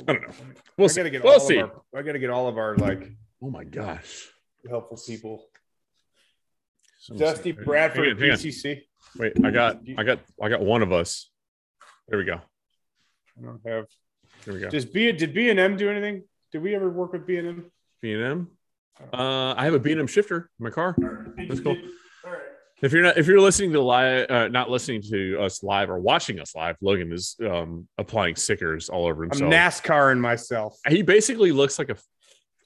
I don't know. We'll I see. gotta get We'll see. our. I gotta get all of our like Oh my gosh. helpful people. So Dusty hang on, Bradford, hang on. PCC. Wait, I got, I got, I got one of us. There we go. I don't have. There we go. Does B did B and M do anything? Did we ever work with B and M? B&M. Uh, I have a B&M shifter in my car. That's cool. If you're not, if you're listening to live, uh, not listening to us live or watching us live, Logan is um, applying stickers all over himself I'm. NASCARing myself. he basically looks like a,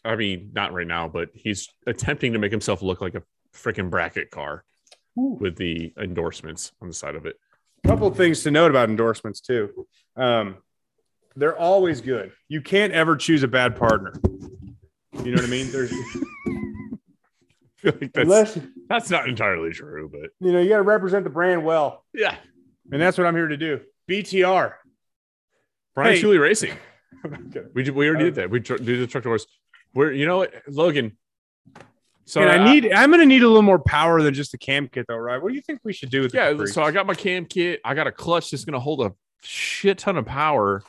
I mean, not right now, but he's attempting to make himself look like a freaking bracket car with the endorsements on the side of it. a couple of things to note about endorsements too. Um, they're always good. You can't ever choose a bad partner. You know what I mean? There's feel like that's, unless that's not entirely true, but you know you got to represent the brand well, yeah. and that's what I'm here to do. BTR. Brian Hey. Shuley Racing. We, we already did uh, that. We tr- did the Truck Norris. We're, you know what, Logan, So and I need I'm gonna need a little more power than just a cam kit though, right? What do you think we should do with yeah. So I got my cam kit. I got a clutch that's gonna hold a shit ton of power.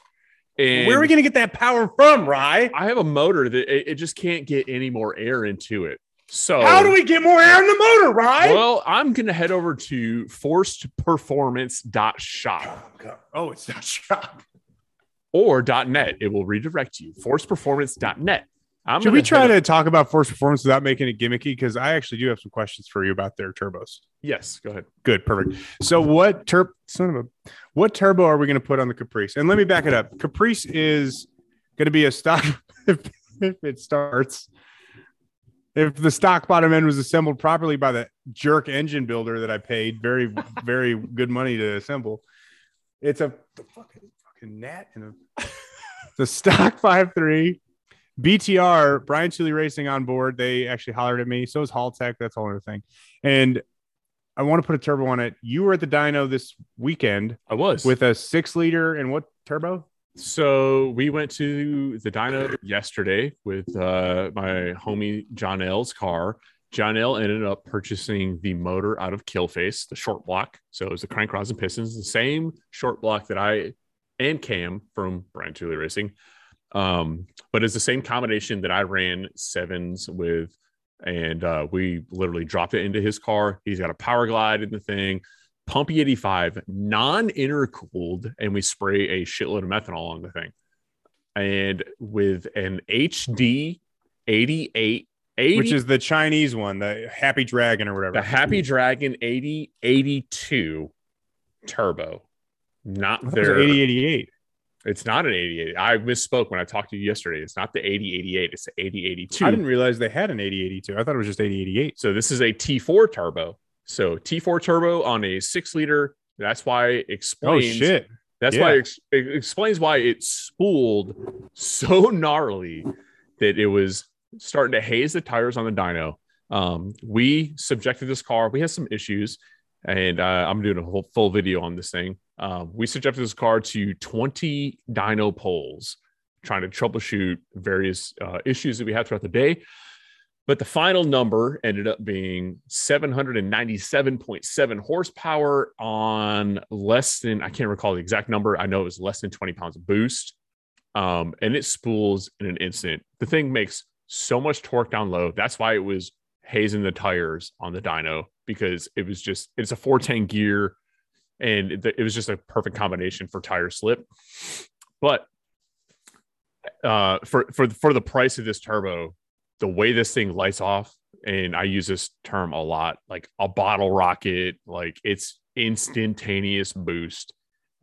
And Where are we gonna get that power from, Rye? I have a motor that it, it just can't get any more air into it. So How do we get more air in the motor, Rye? Well, I'm gonna head over to forcedperformance.shop oh, oh, it's not shop. or .net. It will redirect you. Forcedperformance.net. I'm Should gonna we try head- to talk about force performance without making it gimmicky? Because I actually do have some questions for you about their turbos. Yes, go ahead. Good, perfect. So what tur- son of a what turbo are we going to put on the Caprice? And let me back it up. Caprice is going to be a stock if, if it starts. If the stock bottom end was assembled properly by the jerk engine builder that I paid very very good money to assemble, it's a the fucking fucking gnat and a the stock five three. BTR, Brian Chili Racing on board. They actually hollered at me. So is Haltech. That's a whole other thing. And I want to put a turbo on it. You were at the dyno this weekend I was with a six liter and what turbo? So we went to the dyno yesterday with uh, my homie John L's car. John L ended up purchasing the motor out of Killface, the short block. So it was the crank rods and pistons, the same short block that I and Cam from Brian Tooley Racing. Um, but it's the same combination that I ran sevens with, and uh, we literally dropped it into his car. He's got a power glide in the thing, Pump E85, non intercooled, and we spray a shitload of methanol on the thing. And with an HD 88, 80, Which is the Chinese one, the Happy Dragon or whatever. the Happy Dragon 80 82 turbo, not their 8088. It's not an 88. I misspoke when I talked to you yesterday. It's not the 8088, it's the 8082. I didn't realize they had an 8082. I thought it was just 8088. So this is a T4 turbo. So T4 turbo on a six liter. That's why it Oh explains. shit. That's Yeah. why it, it explains why it spooled so gnarly that it was starting to haze the tires on the dyno. Um, we subjected this car. We had some issues, and uh, I'm doing a whole full video on this thing. Um, we subjected this car to 20 dyno poles, trying to troubleshoot various uh, issues that we had throughout the day. But the final number ended up being 797.7 horsepower on less than, I can't recall the exact number. I know it was less than 20 pounds of boost. Um, and it spools in an instant. The thing makes so much torque down low. That's why it was hazing the tires on the dyno because it was just, it's a 410 gear and it, was just a perfect combination for tire slip. But uh, for, for, for the price of this turbo, the way this thing lights off, and I use this term a lot, like a bottle rocket, like it's instantaneous boost.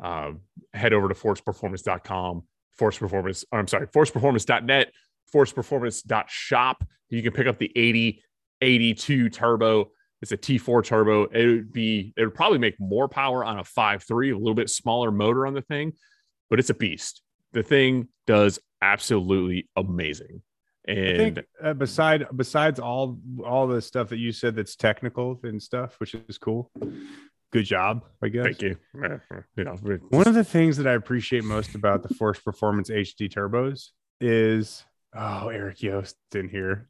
Um, head over to forceperformance.com, force performance, or I'm sorry, forceperformance.net, forceperformance.shop. You can pick up the 80 82 turbo. It's a T4 turbo. It would be, it would probably make more power on a 5.3, a little bit smaller motor on the thing, but it's a beast. The thing does absolutely amazing. I And think uh, beside besides all all the stuff that you said that's technical and stuff, which is cool. Good job, I guess. thank you. Know, One of the things that I appreciate most about the Force Performance HD turbos is oh Eric Yost in here.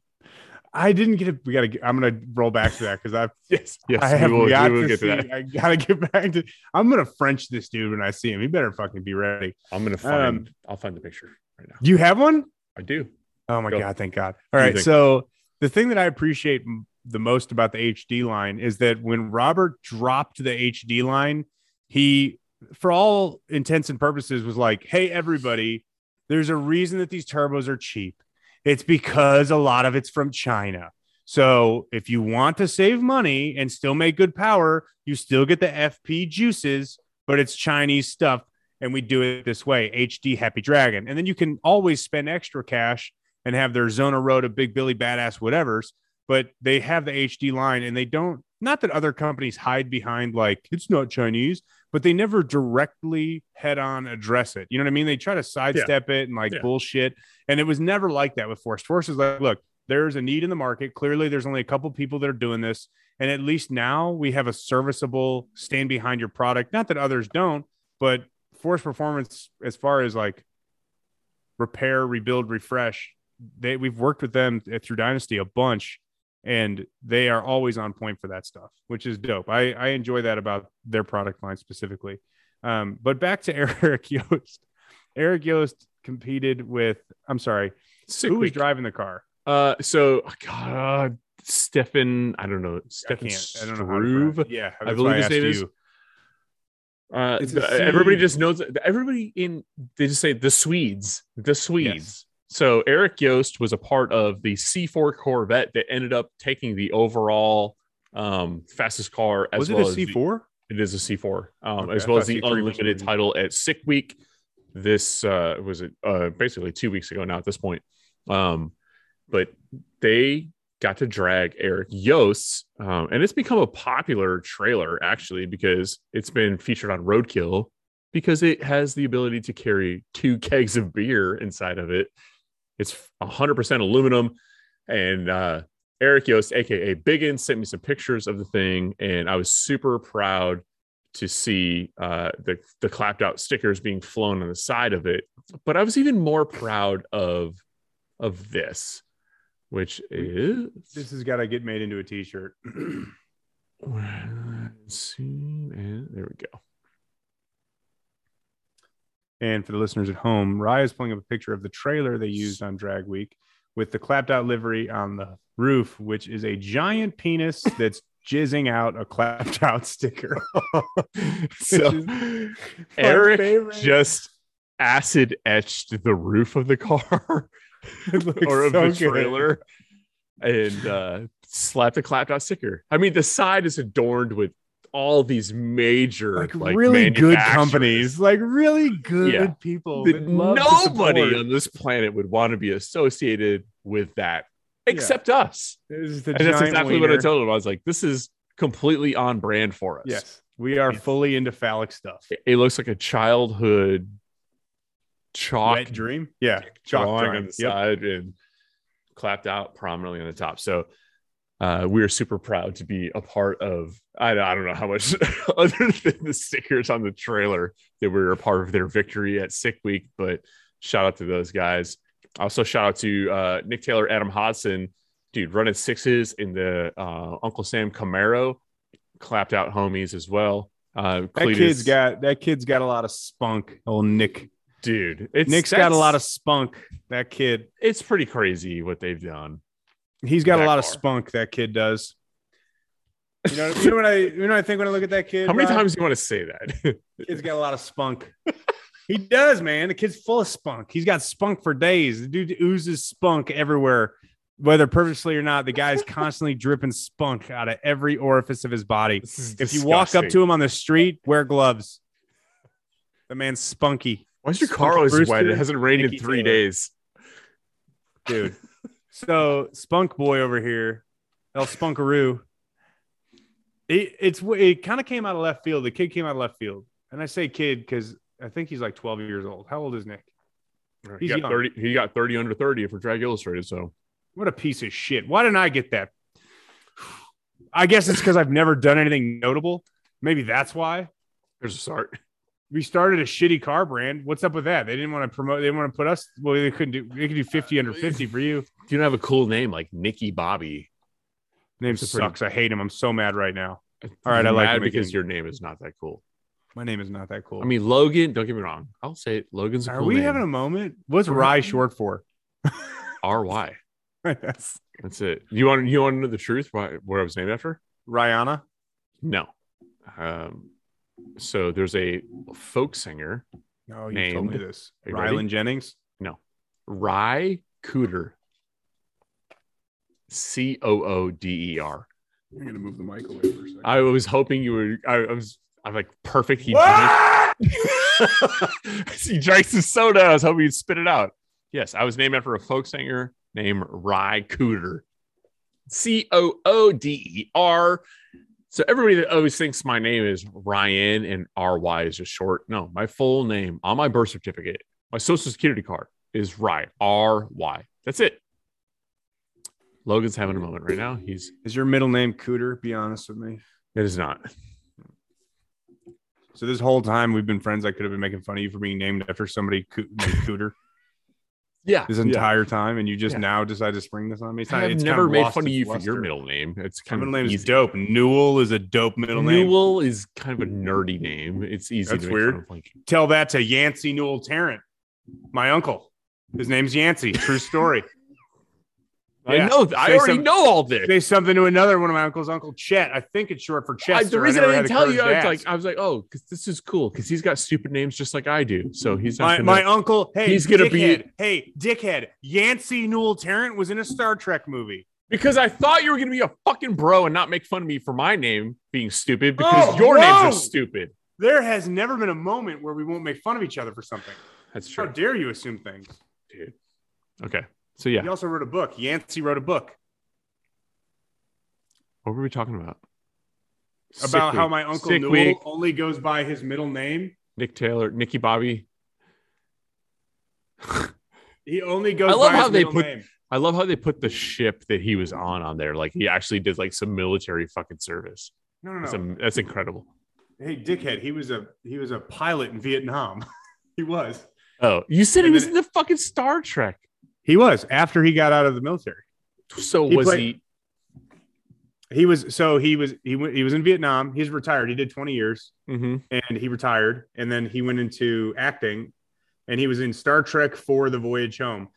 I didn't get it. We gotta. Get, I'm gonna roll back to that because I've yes, yes, I have will, got to, get see. to that. I gotta get back to. I'm gonna French this dude when I see him. He better fucking be ready. I'm gonna find. Um, I'll find the picture right now. Do you have one? I do. Oh my Go. god! Thank God. All right. So the thing that I appreciate the most about the HD line is that when Robert dropped the HD line, he, for all intents and purposes, was like, "Hey, everybody, there's a reason that these turbos are cheap. It's because a lot of it's from China." So if you want to save money and still make good power, you still get the FP juices, but it's Chinese stuff. And we do it this way HD Happy Dragon. And then you can always spend extra cash and have their Zona Road, Big Billy Badass, whatever's, but they have the HD line and they don't, not that other companies hide behind like it's not Chinese, but they never directly head on address it. You know what I mean? They try to sidestep it and like Yeah. bullshit. And it was never like that with Force. Force is like, look, there's a need in the market. Clearly, there's only a couple people that are doing this. And at least now we have a serviceable stand behind your product. Not that others don't, but Force Performance, as far as like repair, rebuild, refresh, they we've worked with them through Dynosty a bunch. and they are always on point for that stuff, which is dope. I, I enjoy that about their product line specifically. Um, but back to Eric Yost. Eric Yost competed with, I'm sorry, Sick who was driving the car? Uh, so God, Stefan, I don't know, I Stefan can't. I don't know how Struve. Yeah, I believe his asked name is- Uh, the- everybody just knows. Everybody in they just say the Swedes, the Swedes. So Eric Yost was a part of the C4 Corvette that ended up taking the overall um, fastest car as Was well it a as the- C4? it is a C4, um, Okay, as well as the C3 unlimited title at Sick Week. This uh, was it uh, basically two weeks ago now at this point. Um, but they got to drag Eric Yost, um, and it's become a popular trailer actually because it's been featured on Roadkill because it has the ability to carry two kegs of beer inside of it. It's 100% aluminum, and uh, Eric Yost, aka Biggin, sent me some pictures of the thing, and I was super proud to see uh, the the clapped out stickers being flown on the side of it. But I was even more proud of of this, which is This has got to get made into a T-shirt. Let's see, and there we go. And for the listeners at home, Rye is pulling up a picture of the trailer they used on Drag Week with the clapped out livery on the roof, which is a giant penis that's jizzing out a clapped out sticker. So Eric favorite. just acid etched the roof of the car or of so the good. trailer and uh, slapped a clapped out sticker. I mean, the side is adorned with all these major, Like, like, really good companies, like really good Yeah. people. that nobody on this planet would want to be associated with that Yeah. except us. Is the And that's exactly what I told him. I was like, this is completely on brand for us. Yes, we are fully into phallic stuff. It, it looks like a childhood chalk Wet dream, yeah, chalk drawing drawing. on the Yep. side and clapped out prominently on the top. So uh, we are super proud to be a part of. I, I don't know how much other than the stickers on the trailer that we were a part of their victory at Sick Week, but shout out to those guys. Also, shout out to uh, Nick Taylor, Adam Hodson, dude, running sixes in the uh, Uncle Sam Camaro, clapped out homies as well. Uh, That Cletus- kid's got that kid's got a lot of spunk. Old Nick. dude. It's Nick's got a lot of spunk. That kid. It's pretty crazy what they've done. He's got a lot of spunk. That kid does. You know, you know what I you know what I think when I look at that kid. How many Ryan? times do you want to say that? Kid's got a lot of spunk. he does, man. The kid's full of spunk. He's got spunk for days. The dude oozes spunk everywhere, whether purposely or not. The guy's constantly dripping spunk out of every orifice of his body. If you walk up to him on the street, wear gloves. The man's spunky, why's your car always wet? It hasn't rained in three Taylor. days. dude. So spunk boy over here, El Spunkaroo. It, it's it kind of came out of left field. The kid came out of left field, and I say kid because I think he's like 12 years old. How old is Nick? He He's got young. thirty. He got thirty under thirty for Drag Illustrated. So What a piece of shit. Why didn't I get that? I guess it's because I've never done anything notable. Maybe that's why. there's a start. We started a shitty car brand. What's up with that? They didn't want to promote. They didn't want to put us. Well, they couldn't do. They could do 50 under 50 for you. You don't have a cool name like Nicky Bobby. Name a pretty- sucks. I hate him. I'm so mad right now. All right, I like him because again. your name is not that cool. My name is not that cool. I mean, Logan. Don't get me wrong. I'll say it. Logan's a Are cool we name. having a moment? What's Rye short for? R Y. That's That's it. You want you want to know the truth? Why what I was named after? Rihanna. No. Um. So there's a folk singer, No, you told me this. Rylan Jennings. No. Ry Cooder. C O O D E R. You're gonna move the mic away for a second. I was hoping you were. I, I was. I'm like perfect. He What? drank, he drank some soda. I was hoping he'd spit it out. Yes, I was named after a folk singer named Ry Cooder. C O O D E R. So everybody that always thinks my name is Ryan and R Y is just short. No, my full name on my birth certificate, my social security card is Rye R Y. That's it. Logan's having a moment right now. He's Is your middle name Cooter? Be honest with me. it is not. So this whole time we've been friends, I could have been making fun of you for being named after somebody named Cooter. Yeah, this entire time, and you just Yeah. now decide to spring this on me. It's not, I've it's kind never of made fun of you for your middle name. It's My kind middle of name is dope. Newell is a dope middle name. Newell is kind of a nerdy name. It's easy. That's to weird. Fun of. Like, Tell that to Yancey Newell Tarrant, my uncle. His name's Yancey. True story. I Yeah. know. I already some- know all this. Say something to another one of my uncles, Uncle Chet. I think it's short for I, Chester. the reason I, had didn't tell you, I was like. I was like, oh, because this is cool. Because he's got stupid names just like I do. So he's not my, gonna, my uncle, hey, He's gonna be- dickhead. Hey, dickhead. Yancey Newell Tarrant was in a Star Trek movie. because I thought you were gonna be a fucking bro and not make fun of me for my name being stupid because Oh, your names whoa! are stupid. There has never been a moment where we won't make fun of each other for something. That's true. How dare you assume things? dude. Okay, so yeah, He also wrote a book. Yancey wrote a book what were we talking about? Sick about how my uncle Sick Newell week. only goes by his middle name. Nick Taylor, Nicky Bobby. He only goes I love by how his they middle put- name. I love how they put the ship that he was on on there. Like he actually did like some military fucking service. No, no, That's, no. that's incredible. Hey, dickhead. He was a he was a pilot in Vietnam. he was. Oh, you said he was then in the fucking Star Trek. He was after he got out of the military. So He was played- he? He was so he was he went he was in Vietnam. He's retired. He did 20 years mhm. and he retired. And then he went into acting and he was in Star Trek for the Voyage Home.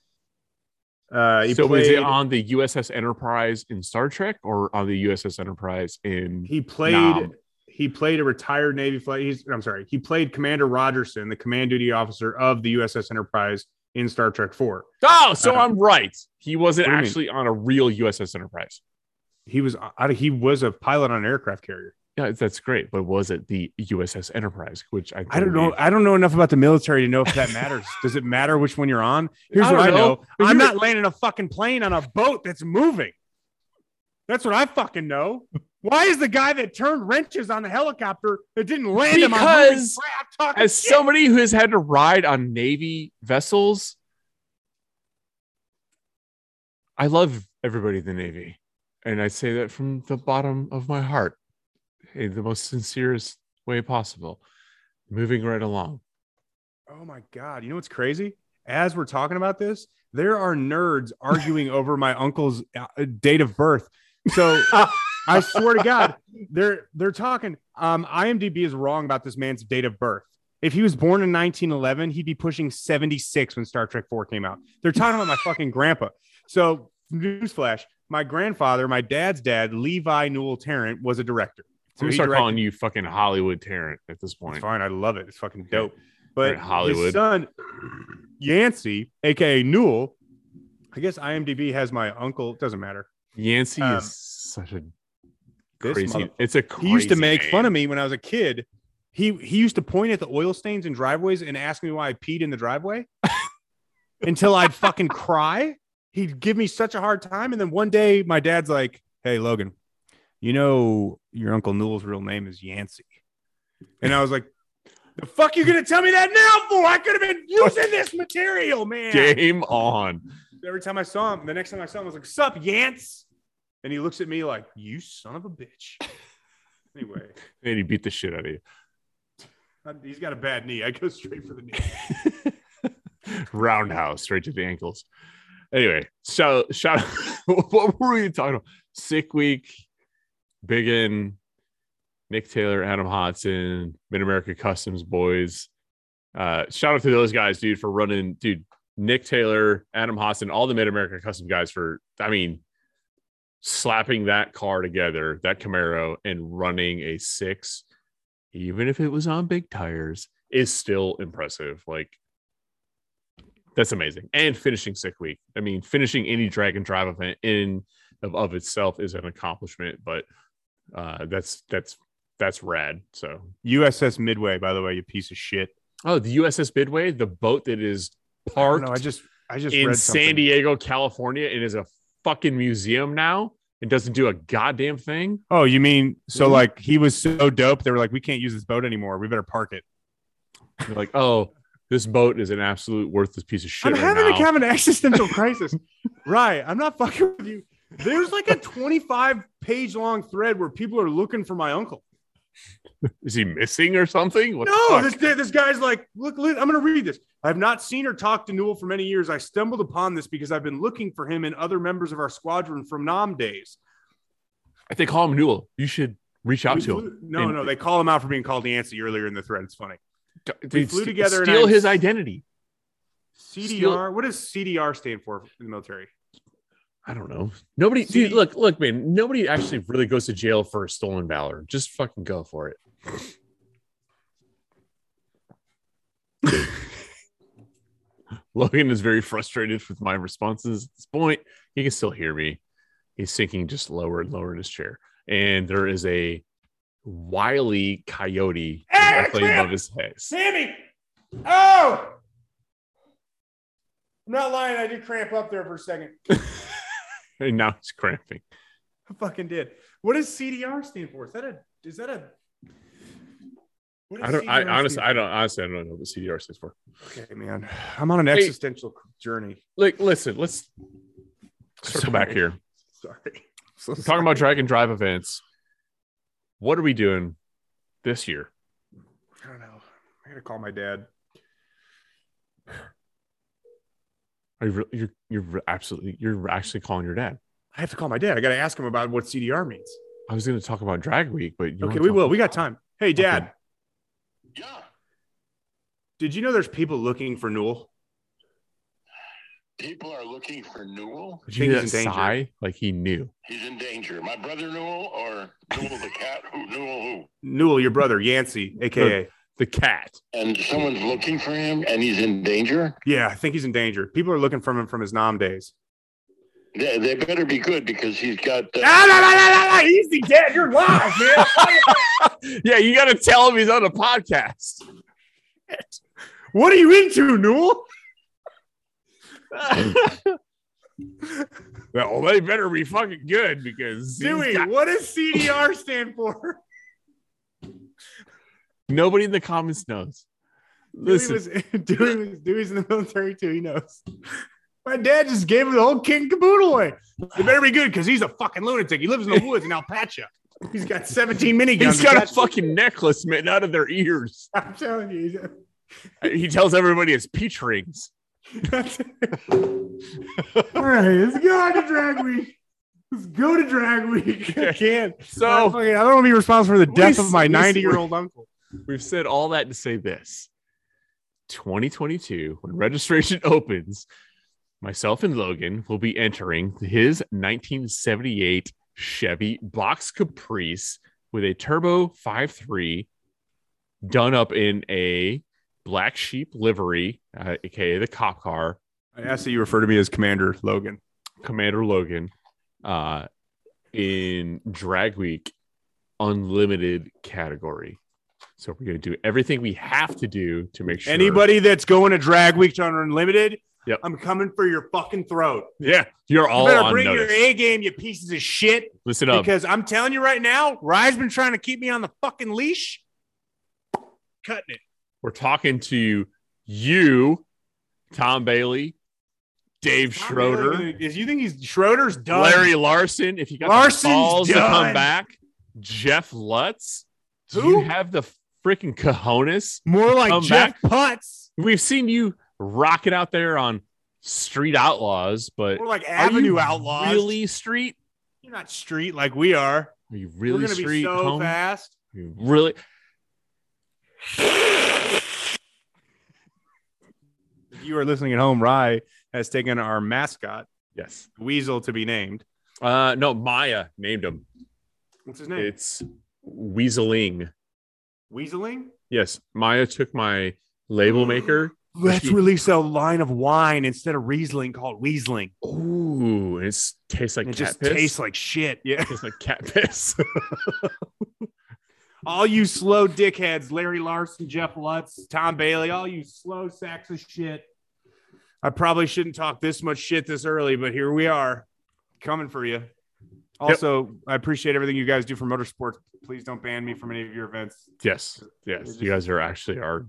Uh, he so played, was it on the USS Enterprise in Star Trek or on the USS Enterprise in? he played Nam. he played a retired Navy flight. He's I'm sorry, he played Commander Rogerson, the command duty officer of the USS Enterprise in Star Trek 4. Oh, so Uh, I'm right. He wasn't actually on a real USS Enterprise. He was I- he was a pilot on an aircraft carrier. Yeah, that's great. But was it the USS Enterprise? Which I I don't know. I don't know enough about the military to know if that matters. Does it matter which one you're on? Here's I what I know. know. But I'm not landing a fucking plane on a boat that's moving. That's what I fucking know. Why is the guy that turned wrenches on the helicopter that didn't land him on moving Because talking As shit? somebody who has had to ride on Navy vessels, I love everybody in the Navy. And I say that from the bottom of my heart in the most sincerest way possible. Moving right along. Oh my god! You know what's crazy? As we're talking about this, there are nerds arguing over my uncle's uh, date of birth. So I swear to God, they're they're talking. Um, IMDb is wrong about this man's date of birth. If he was born in 1911, he'd be pushing 76 when Star Trek 4 came out. They're talking about my fucking grandpa. So, newsflash: my grandfather, my dad's dad, Levi Newell Tarrant, was a director. So we start directed- calling you fucking Hollywood Tarrant at this point. it's fine. I love it. It's fucking dope. But Right, Hollywood. his son, Yancey, aka Newell, I guess IMDb has my uncle. It Doesn't matter. Yancey Um, is such a This crazy. It's a he used to make name. fun of me when I was a kid. He he used to point at the oil stains in driveways and ask me why I peed in the driveway until I'd fucking cry. He'd give me such a hard time, and then one day my dad's like, "Hey Logan, you know your uncle Newell's real name is Yancey," and I was like. The fuck you gonna tell me that now for? I could have been using this material, man. Game on. Every time I saw him, the next time I saw him, I was like, "Sup, Yance?" And he looks at me like, "You son of a bitch." Anyway, And he beat the shit out of you. I- he's got a bad knee. I go straight for the knee. roundhouse straight to the ankles. Anyway, so shout out. what were we talking about? Sick week, Biggin, Nick Taylor, Adam Hodson, Mid America Customs boys. Uh, shout out to those guys, dude, for running, dude. Nick Taylor, Adam Hodson, all the Mid America Custom guys for, I mean, slapping that car together, that Camaro, and running a six, even if it was on big tires, is still impressive. Like, that's amazing. And finishing sick week. I mean, finishing any drag and drive event in of, of itself is an accomplishment, but uh that's that's that's rad. So USS Midway, by the way, you piece of shit. oh the USS Midway, the boat that is parked know. I just, I just in read San. Diego, California, and is a fucking museum now. It doesn't do a goddamn thing. Oh, you mean so? Like he was so dope, they were like, "We can't use this boat anymore. We better park it." They're like, oh, this boat is an absolute worthless piece of shit. I'm right having now. a kind of an existential crisis. right. I'm not fucking with you. There's like a 25 page long thread where people are looking for my uncle. Is he missing or something? What No, fuck? this this guy's like, look, look, I'm going to read this. I have not seen or talked to Newell for many years. I stumbled upon this because I've been looking for him and other members of our squadron from Nam days. If they call him Newell, you should reach out We to flew- him. No, And- no, they call him out for being called Nancy earlier in the thread. It's funny. Dude, flew together and Steal his identity. CDR. What does CDR stand for in the military? I don't know. Nobody, dude. Look, look, man. Nobody actually really goes to jail for a stolen valor. Just fucking go for it. Logan is very frustrated with my responses at this point. He can still hear me. He's sinking just lower and lower in his chair. And there is a wily coyote directly above his head. Sammy! Oh! I'm not lying. I did cramp up there for a second. And now he's cramping. I fucking did. What does CDR stand for? Is that a? Is that a? I don't. I honestly, I don't. Honestly, I don't know what CDR stands for. Okay, man. I'm on an Hey. existential journey. Like, listen, let's circle back here. Sorry. So talking about drag and drive events. What are we doing this year? I don't know. I gotta call my dad. Are you re- you're you're absolutely you're actually calling your dad? I have to call my dad. I gotta ask him about what CDR means. I was going to talk about drag week, but you Okay, we will. We got time. Hey, dad. Yeah. Did you know there's people looking for Newell? People are looking for Newell. Did you hear he's that in danger. sigh? Like he knew. He's in danger. My brother Newell or Newell the cat? Who Newell who? Newell, your brother, Yancey, aka. The cat. And someone's looking for him and he's in danger. Yeah, I think he's in danger. People are looking for him from his Nam days. They, they better be good because he's got. Uh, Ah, no, no, no, no, no. Easy, Dad. You're live, man. yeah, you got to tell him he's on a podcast. what are you into, Newell? well, they better be fucking good because Dewey, got- what does CDR stand for? nobody in the comments knows. Dewey Listen, was, Dewey was Dewey's in the military too. He knows. My dad just gave him the whole king caboodle away. They better be good because he's a fucking lunatic. He lives in the woods in Alpacha. He's got 17 miniguns. he's got a fucking necklace made out of their ears. I'm telling you. He tells everybody it's peach rings. All right, let's go to drag week. Let's go to drag week. I can't. So I don't want to be responsible for the death s- of my 90 year old uncle. we've said all that to say this 2022, when registration opens, myself and Logan will be entering his 1978 Chevy Box Caprice with a turbo 5.3 done up in a black sheep livery, uh, aka the cop car. I ask that you refer to me as Commander Logan. Commander Logan uh, in Drag Week Unlimited category. So we're going to do everything we have to do to make sure Anybody that's going to drag week to Unlimited, Yep. I'm coming for your fucking throat. Yeah, you're all. You better bring notice. your A game, you pieces of shit. Listen up. Because I'm telling you right now, Rye's been trying to keep me on the fucking leash. Cutting it. We're talking to you, Tom Bailey, Dave Schroeder, Is you think he's Schroeder's done? Larry Larson. If you got Larson's the balls to come back, Jeff Lutz. Do Who? you have the freaking cojones? more like Jeff back? Putz, We've seen you rocking out there on Street Outlaws, but more like are Avenue you Outlaws. really street? You're not street like we are. Are you really We're gonna street? be so home? fast. Are you really? If you are listening at home, Rye has taken our mascot, Yes. Weasel, to be named. Uh, no, Maya named him. What's his name? It's Weaseling. Weaseling. Yes, Maya took my label maker. Let's release a line of wine instead of Riesling called Weaseling. Ooh, it tastes like it cat just piss. tastes like shit. Yeah. tastes like cat piss. all you slow dickheads, Larry Larson, Jeff Lutz, Tom Bailey, all you slow sacks of shit. I probably shouldn't talk this much shit this early, but here we are coming for you. Also, I appreciate everything you guys do for motorsports. Please don't ban me from any of your events. yes, yes, you guys are actually our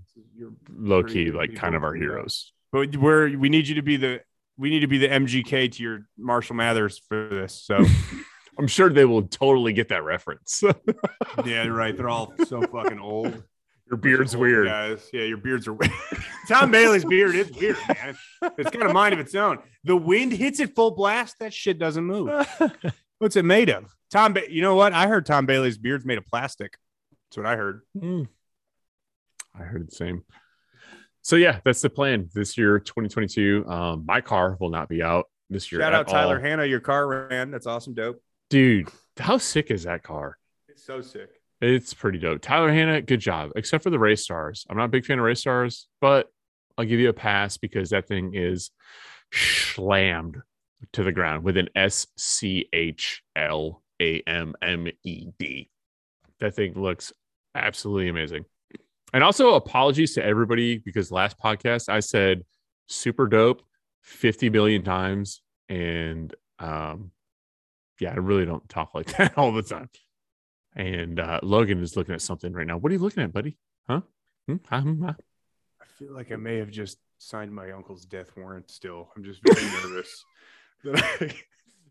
low key, like kind of our heroes. But we're we need you to be the we need to be the MGK to your Marshall Mathers for this. So I'm sure they will totally get that reference. yeah, you're right. They're all so fucking old. Your beard's Old weird. guys. Yeah, your beards are weird. Tom Bailey's beard is weird, man. It's got a mind of its own. The wind hits it full blast. That shit doesn't move. What's it made of? Tom, ba- you know what? I heard Tom Bailey's beard's made of plastic. That's what I heard. Hmm. I heard the same. So yeah, that's the plan this year, 2022. Um, my car will not be out this year. Shout at out Tyler all. Hanna. Your car ran. That's awesome, dope. dude. How sick is that car? It's so sick. It's pretty dope. Tyler Hanna, good job. Except for the race stars. I'm not a big fan of race stars, but I'll give you a pass because that thing is slammed to the ground with an S C H L A M M E D. That thing looks absolutely amazing. And also apologies to everybody because last podcast I said super dope 50 million times. And um yeah, I really don't talk like that all the time. And uh, Logan is looking at something right now. What are you looking at, buddy? Huh? Hmm? Hmm? Huh? I feel like I may have just signed my uncle's death warrant still. I'm just very nervous. I-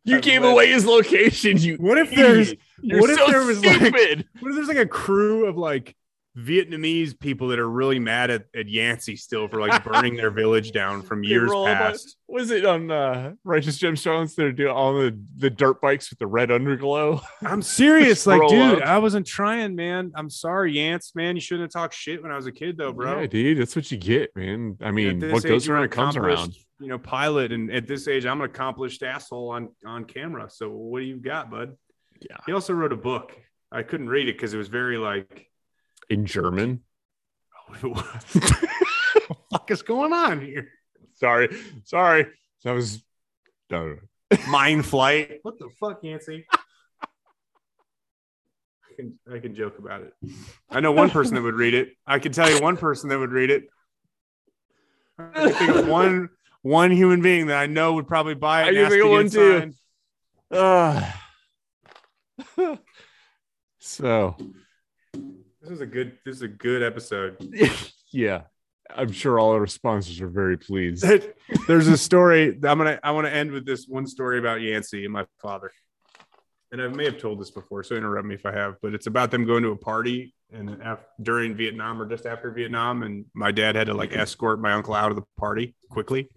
You I've gave away his location. You What if there's. You're what if so there was, like- what if there's like a crew of like Vietnamese people that are really mad at, at Yancey still for like burning their village down from years roll up on- past? was it on uh, Righteous Gemstones? They're doing all the, the dirt bikes with the red underglow. I'm serious, like, dude, up. I wasn't trying, man. I'm sorry, Yance, man. You shouldn't have talked shit when I was a kid, though, bro. Yeah, dude, that's what you get, man. I mean, what goes around comes around. You know, pilot, and at this age, I'm an accomplished asshole on on camera. So what do you got, bud? Yeah. He also wrote a book. I couldn't read it because it was very like, In German. what the fuck is going on here? Sorry, sorry. That was. No, Mind flight. What the fuck, Yancey? I can I can joke about it. I know one person that would read it. I can tell you one person that would read it. I think of one one human being that I know would probably buy it. I and can think to of get one too. signed. Uh, so This is a good. This is a good episode. yeah, I'm sure all our sponsors are very pleased. There's a story. I'm gonna. I want to end with this one story about Yancey and my father. And I may have told this before, so interrupt me if I have. But it's about them going to a party and af- during Vietnam or just after Vietnam, and my dad had to like escort my uncle out of the party quickly.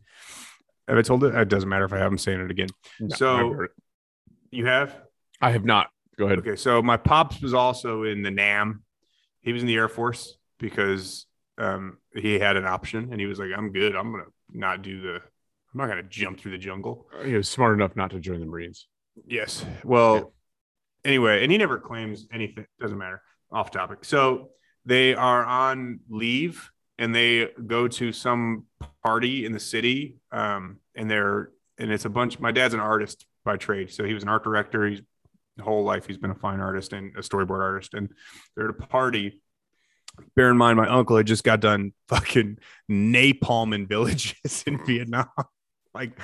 Have I told it? It doesn't matter if I haven't saying it again. No, So- it. You have? I have not. Go ahead. Okay, so my pops was also in the Nam. He was in the Air Force because um, he had an option, and he was like, "I'm good. I'm gonna not do the. I'm not gonna jump through the jungle." He was smart enough not to join the Marines. Yes. Well, anyway, and he never claims anything. Doesn't matter. Off topic. So they are on leave and they go to some party in the city. Um, and they're and it's a bunch. My dad's an artist by trade, so he was an art director. He's whole life he's been a fine artist and a storyboard artist. And they're at a party. Bear in mind, my uncle had just got done fucking napalm napalming villages in Vietnam. Like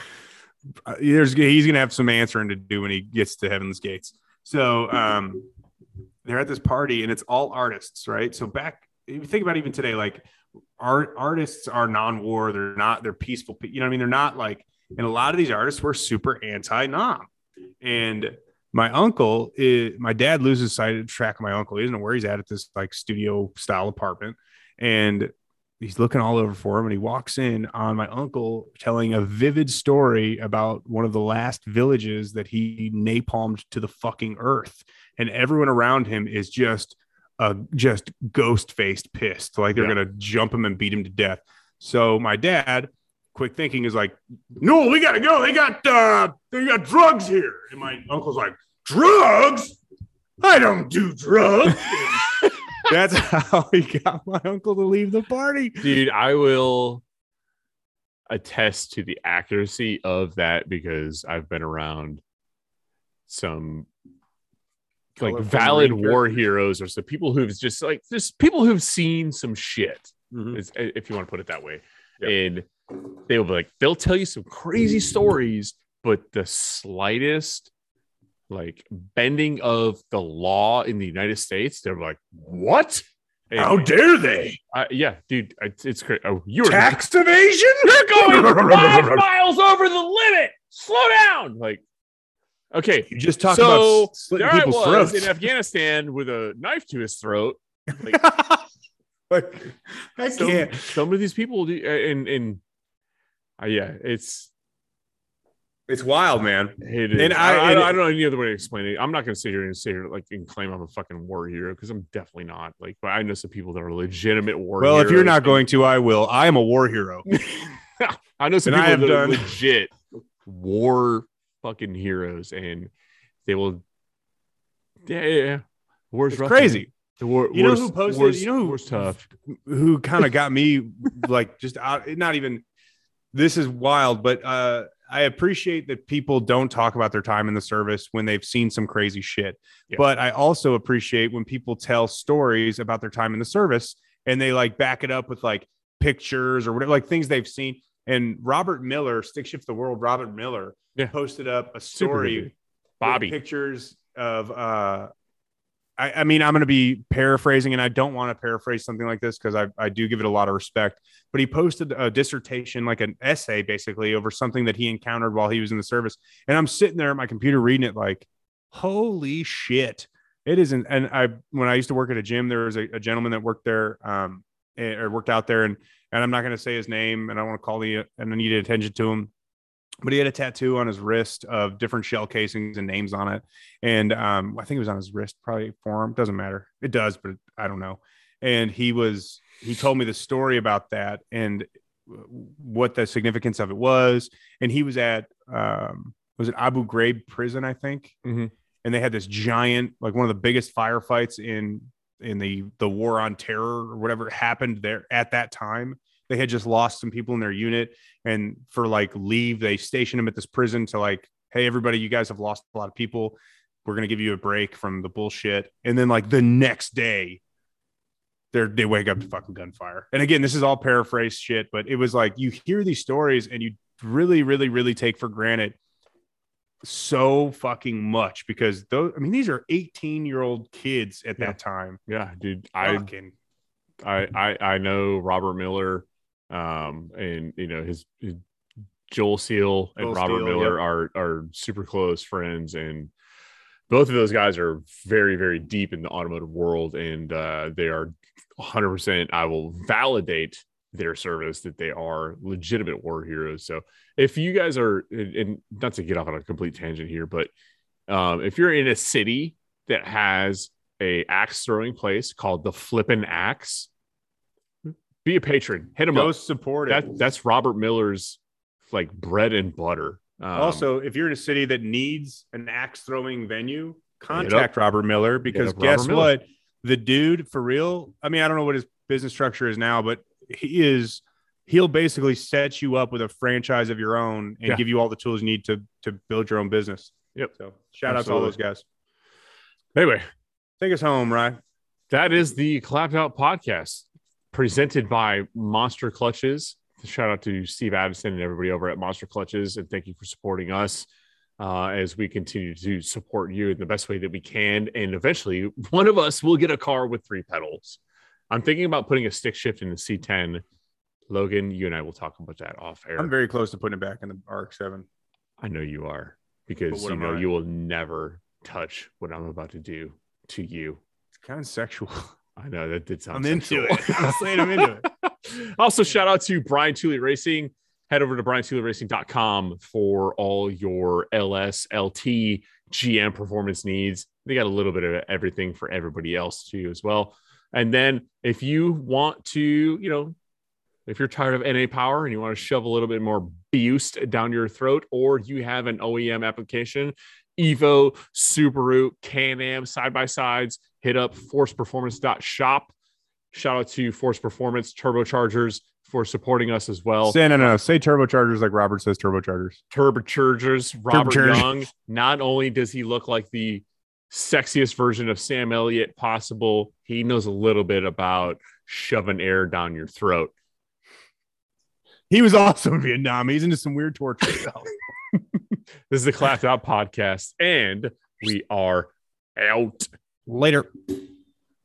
uh, there's he's gonna have some answering to do when he gets to heaven's gates. So um, they're at this party and it's all artists, right? So back, if you think about even today, like art artists are non-war. They're not. They're peaceful. pe- You know what I mean? They're not like. And a lot of these artists were super anti-Nam. And my uncle, is, my dad loses sight of track of my uncle. He doesn't know where he's at at this like studio style apartment, and he's looking all over for him and he walks in on my uncle telling a vivid story about one of the last villages that he napalmed to the fucking earth and everyone around him is just uh just ghost faced pissed. Like they're Yeah. gonna jump him and beat him to death. So my dad quick thinking is like no we gotta go. They got uh they got drugs here. And my uncle's like drugs? I don't do drugs. That's how he got my uncle to leave the party. Dude, I will attest to the accuracy of that because I've been around some like valid Marine war heroes or so people who've just like just people who've seen some shit. Mhm. is- if you want to put it that way. Yep. And they'll be like, they'll tell you some crazy stories, but the slightest like bending of the law in the United States, they're like, what? And- How dare they? I- yeah, dude, it's, it's crazy. Oh, you're Tax evasion? you're going five miles over the limit. Slow down. Like, Okay, You just talked so about slitting there I people's was throats. in Afghanistan with a knife to his throat. like, I Some, can't. some of these people do, and and uh, yeah, it's It's wild, man. it. And I, I- I, don't, I don't know any other way to explain it. I'm not going to sit here and say like and claim I'm a fucking war hero because I'm definitely not. Like, but I know some people that are legitimate war. Well, if you're not going to, I will. I am a war hero. I know some And I people have that are legit war fucking heroes, and they will. Yeah, yeah, yeah. War's crazy. The war, You know who posted- War's, you know who- war's tough. who kind of got me like just out not even this is wild but uh i appreciate that people don't talk about their time in the service when they've seen some crazy shit Yeah. but i also appreciate when people tell stories about their time in the service and they like back it up with like pictures or whatever like things they've seen and robert miller stick shift the world robert miller Yeah. posted up a story Bobby. pictures of uh I, I mean i'm going to be paraphrasing and i don't want to paraphrase something like this because I, I do give it a lot of respect but he posted a dissertation like an essay basically over something that he encountered while he was in the service and i'm sitting there at my computer reading it like holy shit it isn't and i when i used to work at a gym there was a, a gentleman that worked there um eh, or worked out there and and i'm not going to say his name and i want to call the and i needed attention to him but he had a tattoo on his wrist of different shell casings and names on it. And um, I think it was on his wrist, probably forearm. Doesn't matter. It does, but I don't know. And he was, he told me the story about that and what the significance of it was. And he was at, um, was it Abu Ghraib prison, I think. Mhm. And they had this giant, like one of the biggest firefights in, in the, the war on terror or whatever happened there at that time. They had just lost some people in their unit and for like leave they stationed him at this prison to like hey everybody you guys have lost a lot of people. We're going to give you a break from the bullshit. And then like the next day they they wake up to fucking gunfire. And again this is all paraphrased shit but it was like you hear these stories and you really really really take for granted so fucking much because those i mean these are 18 year old kids at Yeah. that time Yeah, dude. I Fucking- I, I I know Robert Miller, um, and you know his, his Joel Seal and Joel Robert Steele, Miller are are super close friends, and both of those guys are very very deep in the automotive world, and uh, they are 100. percent I will validate their service that they are legitimate war heroes. So if you guys are, and- not to get off on a complete tangent here, but um, if you're in a city that has a axe throwing place called the Flippin' Axe, be a patron. Hit him go up. support it That that's Robert Miller's like bread and butter. Um, also, if you're in a city that needs an axe throwing venue, contact Robert Miller because Robert guess Miller. what? The dude, for real, I mean, I don't know what his business structure is now, but he is, he'll basically set you up with a franchise of your own and Yeah. give you all the tools you need to, to build your own business. Yep. So shout out to all those guys. anyway, Take us home, right? that is the Clapped Out podcast presented by Monster Clutches. Shout out to Steve Addison and everybody over at Monster Clutches, and thank you for supporting us uh, as we continue to support you in the best way that we can. And eventually, one of us will get a car with three pedals. I'm thinking about putting a stick shift in the C10. Logan, you and I will talk about that off air. I'm very close to putting it back in the RX-7. I know you are because you know I? you will never touch what I'm about to do to you. It's kind of sexual. I know that did sound. I'm into it. I'm saying I'm into it. also, shout out to Brian Tooley Racing. Head over to briantooleyracing.com for all your LS, LT, GM performance needs. They got a little bit of everything for everybody else too, as well. And then if you want to, you know, if you're tired of NA power and you want to shove a little bit more boost down your throat, or you have an OEM application, Evo, Subaru, Can-Am side by sides, hit up forceperformance.shop. Shout out to Force Performance Turbochargers for supporting us as well. Say, no, no, no. Say turbochargers like Robert says turbochargers. Turbochargers, Robert Turbochargers. Young. Not only does he look like the sexiest version of Sam Elliott possible, he knows a little bit about shoving air down your throat. He was awesome in Vietnam. He's into some weird torture stuff. This is the Clapped Out Podcast, and we are out. Later.